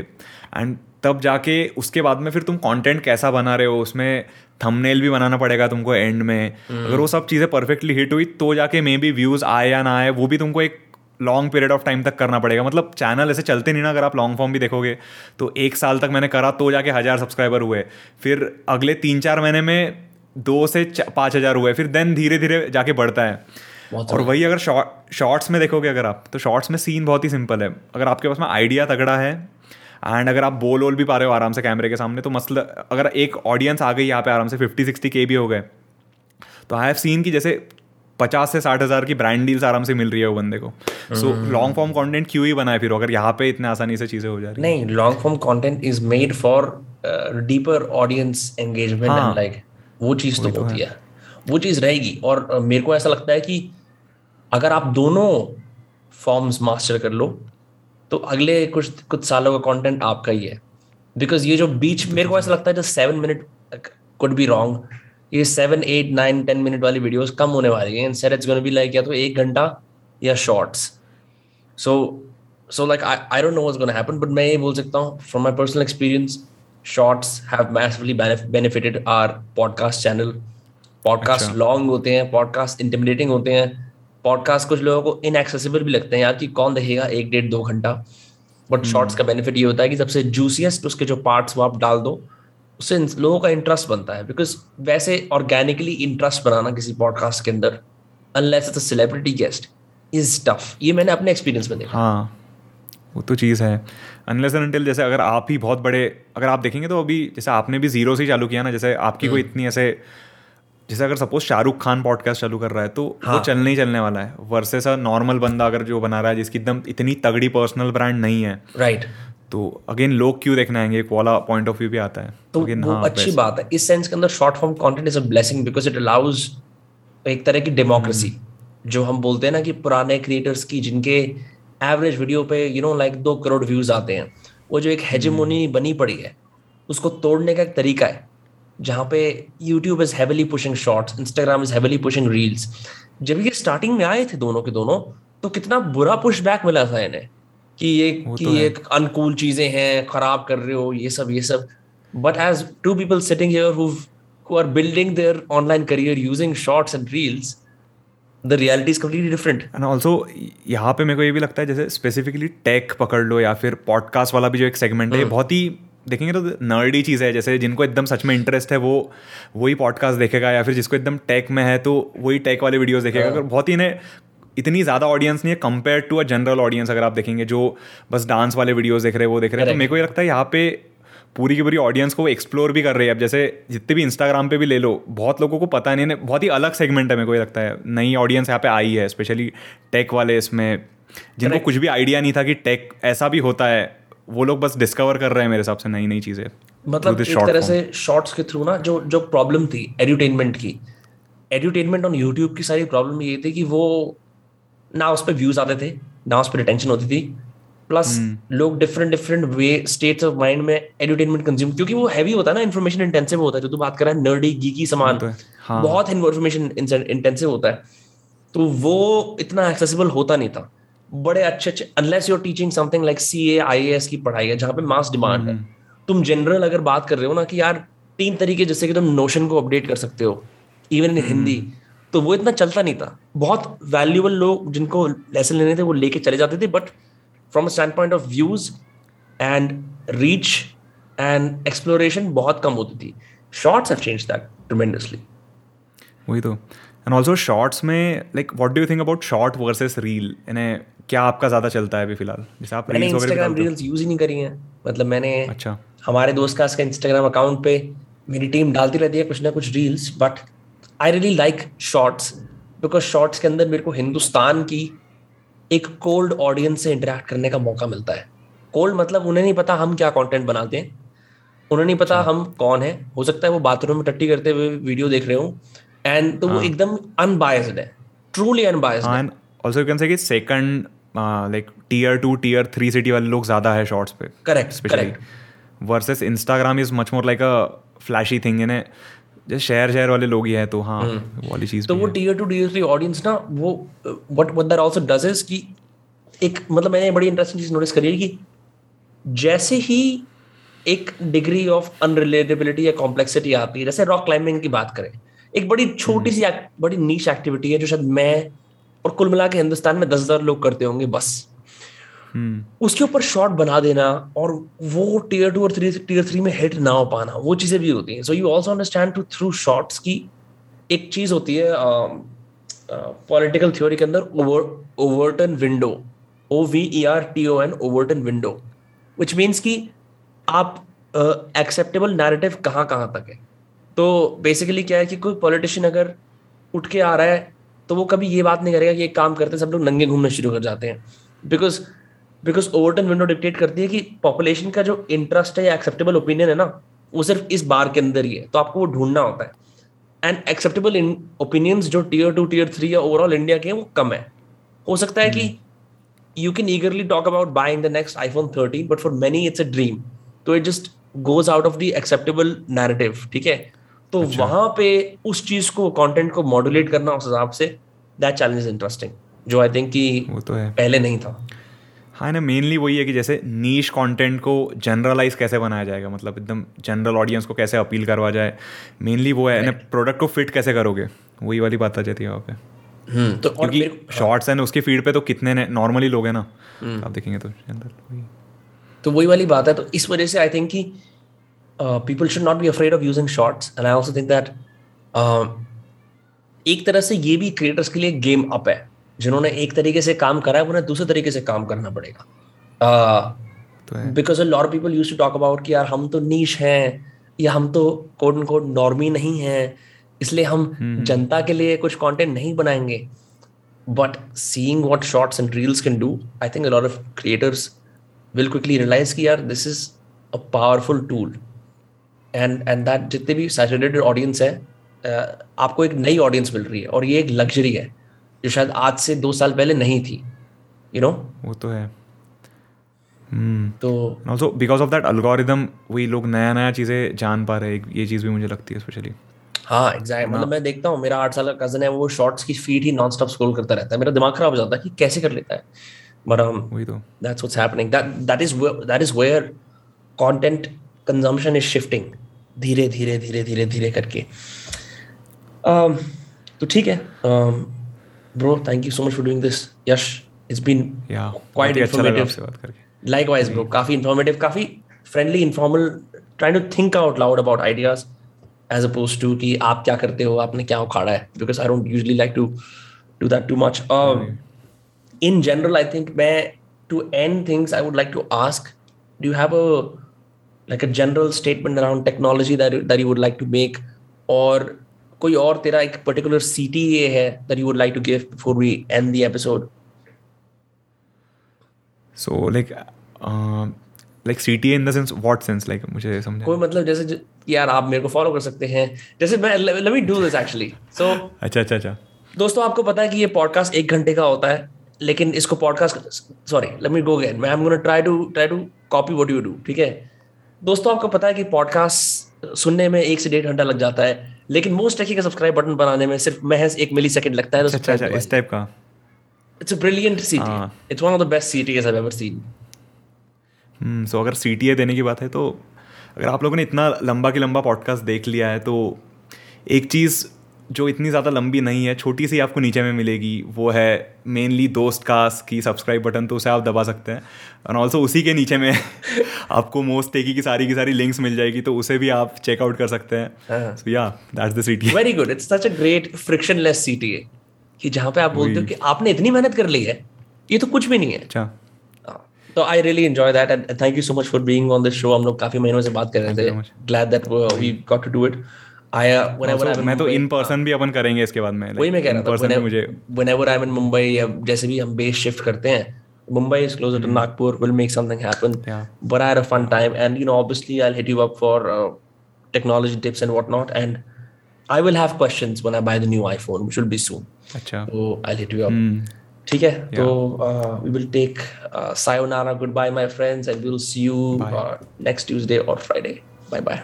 एंड तब जाके उसके बाद में फिर तुम कंटेंट कैसा बना रहे हो उसमें थंबनेल भी बनाना पड़ेगा तुमको एंड में। अगर वो सब चीज़ें परफेक्टली हिट हुई तो जाके मे बी व्यूज़ आए या ना आए वो भी तुमको एक लॉन्ग पीरियड ऑफ़ टाइम तक करना पड़ेगा। मतलब चैनल ऐसे चलते नहीं ना अगर आप लॉन्ग फॉर्म भी देखोगे। तो एक साल तक मैंने करा तो जाके हज़ार सब्सक्राइबर हुए। फिर अगले तीन चार महीने में दो से पाँच हज़ार हुए। फिर देन धीरे धीरे जाके बढ़ता है। और वही अगर शॉर्ट शॉर्ट्स में देखोगे अगर आप तो शॉर्ट्स में सीन बहुत ही सिंपल है। अगर आपके पास में आइडिया तगड़ा है एंड अगर आप बोल वोल भी पा रहे हो आराम से कैमरे के सामने तो मसल अगर एक ऑडियंस आ गई यहाँ पे आराम से फिफ्टी सिक्सटी के भी हो गए तो आई हैव सीन की जैसे पचास से साठ हज़ार की ब्रांड डील्स आराम से मिल रही है वो बंदे को। सो लॉन्ग फॉर्म कंटेंट क्यों ही बनाए फिर अगर यहाँ पे इतने आसानी से चीज़ें हो जा रही नहीं long form content is made for deeper audience engagement. And like वो चीज़ तो होती है। वो चीज़ रहेगी। और uh, मेरे को ऐसा लगता है कि अगर आप दोनों फॉर्म्स मास्टर कर लो तो अगले कुछ कुछ सालों का कंटेंट आपका ही है। बिकॉज़ ये जो बीच मेरे को ऐसा लगता है जो seven minute could be wrong ये seven eight nine ten minute वाली वीडियोस कम होने वाली हैं। Instead it's gonna be like या तो एक घंटा या shorts so so like I I don't know what's gonna happen but मैं ये बोल सकता हूँ from my personal experience shorts have massively benefited our podcast channel podcast long होते हैं पॉडकास्ट इंटिमिडेटिंग होते हैं। पॉडकास्ट कुछ लोगों को इनएक्सेसिबल भी लगते हैं यार कि कौन देखेगा एक डेढ़ दो घंटा। बट शॉर्ट्स का बेनिफिट ये होता है कि सबसे जूसीएस्ट उसके जो पार्ट्स वो आप डाल दो उससे लोगों का इंटरेस्ट बनता है। बिकॉज़ वैसे ऑर्गेनिकली इंटरेस्ट बनाना किसी पॉडकास्ट के अंदर unless it's celebrity guest is tough ये मैंने अपने एक्सपीरियंस में देखा। हाँ वो तो चीज़ है। अनलेस एंड अनटिल जैसे अगर आप ही बहुत बड़े अगर आप देखेंगे तो अभी जैसे आपने भी ज़ीरो से ही चालू किया ना जैसे आपकी कोई इतनी ऐसे जैसे अगर सपोज़ शाहरुख खान पॉडकास्ट चालू कर रहा है तो हाँ. वो चलने ही चलने वाला है। वर्सेस अ नॉर्मल बंदा अगर जो बना रहा है जिसकी एकदम इतनी तगड़ी पर्सनल ब्रांड नहीं है। राइट तो अगेन लोग क्यों देखने आएँगे? एक वाला पॉइंट ऑफ़ व्यू भी आता है। तो Again, वो हाँ, अच्छी बात है। इस सेंस के अंदर short form content is a blessing because it allows एक तरह की डेमोक्रेसी जो हम बोलते हैं ना कि पुराने क्रिएटर्स की जिनके एवरेज वीडियो पे यू नो लाइक दो करोड़ व्यूज़ आते हैं वो जो एक हेजेमोनी बनी पड़ी है उसको तोड़ने का एक तरीका है। जहाँ पे YouTube is heavily pushing shorts Instagram is heavily pushing reels जब ये स्टार्टिंग में आए थे दोनों के दोनों तो कितना बुरा पुश बैक मिला था इन्हें कि ये कि तो ये अनकूल चीज़ें हैं खराब कर रहे हो ये सब ये सब। But as to people sitting here who who are building their online career using shorts and reels the reality is completely different. And also यहाँ पे मेरे को ये भी लगता है जैसे स्पेसिफिकली टेक पकड़ लो या फिर पॉडकास्ट वाला भी जो एक सेगमेंट है बहुत ही देखेंगे तो नर्डी चीज़ है जैसे जिनको एकदम सच में इंटरेस्ट है वो वही पॉडकास्ट देखेगा या फिर जिसको एकदम टेक में है तो वही टेक वाले वीडियोस देखेगा। अगर बहुत ही इन्हें इतनी ज़्यादा ऑडियंस नहीं है compare to a general audience अगर आप देखेंगे जो बस डांस वाले वीडियोस देख रहे हैं वो देख रहे हैं तो मेरे को ये लगता है यहाँ पे पूरी की पूरी ऑडियंस को एक्सप्लोर भी कर रही है। अब जैसे जितने भी इंस्टाग्राम पे भी ले लो बहुत लोगों को पता नहीं है बहुत ही अलग सेगमेंट है मेरे को ये लगता है। नई ऑडियंस यहाँ पे आई है स्पेशली टेक वाले इसमें जिनको कुछ भी आइडिया नहीं था कि टेक ऐसा भी होता है। वो लोग बस डिस्कवर कर रहे हैं मेरे हिसाब से नई नई चीज़ें मतलब एक तरह से शॉर्ट्स के थ्रू ना जो जो प्रॉब्लम थी एड्यूटेनमेंट की। एड्यूटेनमेंट ऑन यूट्यूब की सारी प्रॉब्लम ये थी कि वो ना उस पर व्यूज़ आते थे ना उस पर रिटेंशन होती थी। प्लस हम्म। लोग different different way states of mind में एड्यूटेनमेंट कंज्यूम क्योंकि वो हैवी होता है ना इन्फॉर्मेशन इंटेंसिव होता है। जो तू बात कर रहा है नर्डी गीकी सामान हाँ। बहुत इन्फॉर्मेशन इंटेंसिव होता है। तो वो इतना एक्सेसिबल होता नहीं था। बड़े अच्छे अच्छे unless your teaching something like C A I S की पढ़ाई है जहाँ पे मास डिमांड है। तुम जनरल अगर बात कर रहे हो ना कि यार तीन तरीके जैसे कि तुम नोशन को अपडेट कर सकते हो इवन इन हिंदी तो वो इतना चलता नहीं था। बहुत वैल्यूबल लोग जिनको लेसन लेने थे वो लेके चले जाते थे but from stand point of views and reach and exploration बहुत कम होती थी। Shorts have change that tremendously वही तो। एंड ऑल्सो शॉर्ट्स में like what do you think about short versus reel इन्हें क्या आपका ज़्यादा चलता है अभी फ़िलहाल? जैसे आप मैंने इंस्टाग्राम रील्स यूज़ ही। नहीं करी हैं। मतलब मैंने अच्छा। हमारे दोस्त का इसका इंस्टाग्राम अकाउंट पे मेरी टीम डालती रहती है कुछ ना कुछ reels but I really like shorts because shorts के अंदर मेरे को हिंदुस्तान की एक कोल्ड ऑडियंस से इंटरेक्ट करने का मौका मिलता है। कोल्ड मतलब उन्हें नहीं पता हम क्या कंटेंट बनाते हैं। उन्हें नहीं पता हम कौन है। हो सकता है वो बाथरूम में टट्टी करते हुए वीडियो देख रहे हो। एंड तो वो एकदम अनबायस्ड है। ट्रूली अनबायस्ड हाँ ऑल्सो यू कैन से कि second like tier two tier three city वाले लोग ज़्यादा है शॉर्ट्स पे correct specially versus Instagram is much more like a flashy thing यानी जैसे शहर शहर वाले लोग ही हैं तो हाँ वो वाली चीज़ तो वो tier two tier three audience ना वो what what that also does is कि एक मतलब मैंने बड़ी इंटरेस्टिंग चीज़ नोटिस करी है कि जैसे ही एक डिग्री ऑफ़ अनरिलेटेबिलिटी या कॉम्प्लेक्सिटी आती है जैसे रॉक क्लाइंबिंग की बात करें एक बड़ी छोटी सी बड़ी नीच एक्टिविटी है जो शायद मैं और कुल मिला के हिंदुस्तान में दस हज़ार लोग करते होंगे, बस। उसके ऊपर शॉट बना देना और वो टीयर टू और थ्री टीयर थ्री में हिट ना हो पाना, वो चीज़ें भी होती हैं। So you also understand to through shorts की एक चीज़ होती है पॉलिटिकल थ्योरी के अंदर Overton window O V E R T O N Overton window which means कि आप एक्सेप्टेबल नैरेटिव कहाँ कहाँ तक है। तो बेसिकली क्या है कि कोई पॉलिटिशियन अगर उठ के आ रहा है तो वो कभी ये बात नहीं करेगा कि एक काम करते हैं सब लोग नंगे घूमना शुरू कर जाते हैं। Because because Overton window dictate करती है कि पॉपुलेशन का जो इंटरेस्ट है या एक्सेप्टेबल ओपिनियन है ना वो सिर्फ़ इस बार के अंदर ही है तो आपको वो ढूंढना होता है। एंड एक्सेप्टेबल ओपिनियंस जो टीयर टू टीयर थ्री या ओवरऑल इंडिया के हैं वो कम है। हो सकता है कि you can eagerly talk about buying the next iPhone 13, but for many it's a dream तो it just goes out of the acceptable narrative, ठीक है? तो अच्छा। वहाँ पे उस चीज़ को कंटेंट को मॉड्यूलेट करना उस हिसाब say that challenge is interesting जो आई थिंक कि वो तो है। पहले नहीं था। हाँ ना मेनली वही है कि जैसे नीश कंटेंट को जनरलाइज कैसे बनाया जाएगा? मतलब एकदम जनरल ऑडियंस को कैसे अपील करवा जाए? मेनली वो है ना प्रोडक्ट को फिट कैसे करोगे? वही वाली बात आ जाती है वहाँ पे। तो क्योंकि शॉर्ट्स हैं उसकी फ़ीड पे तो कितने नॉर्मली लोग हैं ना। आप देखेंगे तो जनरल तो वही वाली बात है तो इस वजह से आई थिंक कि people should not be afraid of using shorts and I also think that एक तरह से ये भी क्रिएटर्स के लिए गेम अप है। जिन्होंने एक तरीके से काम करा है उन्हें दूसरे तरीके से काम करना पड़ेगा। Because lot people use to talk about कि यार हम तो नीच हैं या हम तो कोड एंड कोड नॉर्मी नहीं हैं। इसलिए हम जनता के लिए कुछ कंटेंट नहीं बनाएँगे। But seeing what shorts and reels can do I think a lot of creators will quickly realize कि यार this is a powerful tool and and that जितने भी सैचुरेटेड ऑडियंस है uh, आपको एक नई ऑडियंस मिल रही है और ये एक लग्जरी है जो शायद आज से दो साल पहले नहीं थी यू you नो know? वो तो है। हम्म। तो also because of that algorithm वही लोग नया नया चीज़ें जान पा रहे हैं ये चीज़ भी मुझे लगती है स्पेशली हाँ एग्जैक्ट मतलब मैं देखता हूँ मेरा आठ साल का कज़न है वो शॉर्ट्स की फ़ीड ही नॉन स्टॉप स्क्रॉल करता रहता है। मेरा दिमाग खराब हो जाता है कि कैसे कर लेता है। बट um, वही तो। that's what's happening. That that is where that is where content consumption is shifting धीरे धीरे धीरे धीरे धीरे करके। तो ठीक है। Bro thank you so much for doing this Yash it's been quite informative likewise bro काफ़ी इन्फॉर्मेटिव काफ़ी friendly informal try to think out loud about ideas as opposed to कि आप क्या करते हो आपने क्या उखाड़ा है because I don't usually like to do that too much in general I think मैं two and things I would like to ask do have a like a general statement around technology that that you would like to make? Or कोई और तेरा एक particular CTA है that you would like to give before we end the episode? So like like C T in the sense what sense like मुझे समझा कोई मतलब जैसे यार आप मेरे को फॉलो कर सकते हैं। जैसे मैं let me do this actually so अच्छा अच्छा अच्छा। दोस्तों आपको पता है कि ये पॉडकास्ट एक घंटे का होता है लेकिन इसको podcast sorry let me go again मैं I am gonna try to try to copy what you do ठीक है? दोस्तों आपको पता है कि पॉडकास्ट सुनने में एक से डेढ़ घंटा लग जाता है लेकिन मोस्ट टेकी का सब्सक्राइब बटन बनाने में सिर्फ़ महज एक मिली सेकेंड लगता है तो अच्छा अच्छा इस टाइप का। It's a brilliant CT. It's one of the best CTs I ever seen so अगर सी टी ए देने की बात है तो अगर आप लोगों ने इतना लंबा की लंबा पॉडकास्ट देख लिया है तो एक चीज़ जो इतनी ज़्यादा लंबी नहीं है छोटी सी आपको नीचे में मिलेगी वो है मेनली दोस्त कास्ट की सब्सक्राइब बटन तो उसे आप दबा सकते हैं। और ऑल्सो उसी के नीचे में (laughs) आपको मोस्ट टेकी की सारी की सारी लिंक्स मिल जाएगी तो उसे भी आप चेकआउट कर सकते हाँ। हैं। So yeah that's the C T very good it's such a great frictionless CTA कि जहाँ पे आप बोलते हो कि आपने इतनी मेहनत कर ली है ये तो कुछ भी नहीं है। अच्छा। हाँ, तो I really enjoy that and thank you so much for being on this show हम लोग काफ़ी महीनों से बात कर रहे थे। Glad that we got to do it I whenever Also, मैं तो इन पर्सन भी अपन करेंगे इसके बाद में वही मैं कह रहा था भी मुझे whenever I am in Mumbai या जैसे भी हम बेस शिफ्ट करते हैं Mumbai is closer to Nagpur will make something happen Hmm. Yeah. but I had a fun time and you know obviously I'll hit you up for uh, technology tips and whatnot and I will have questions when I buy the new iPhone which will be soon अच्छा so I'll hit you up Hmm. ठीक है तो uh, we will take uh, sayonara goodbye my friends and we'll see you uh, next Tuesday or Friday bye bye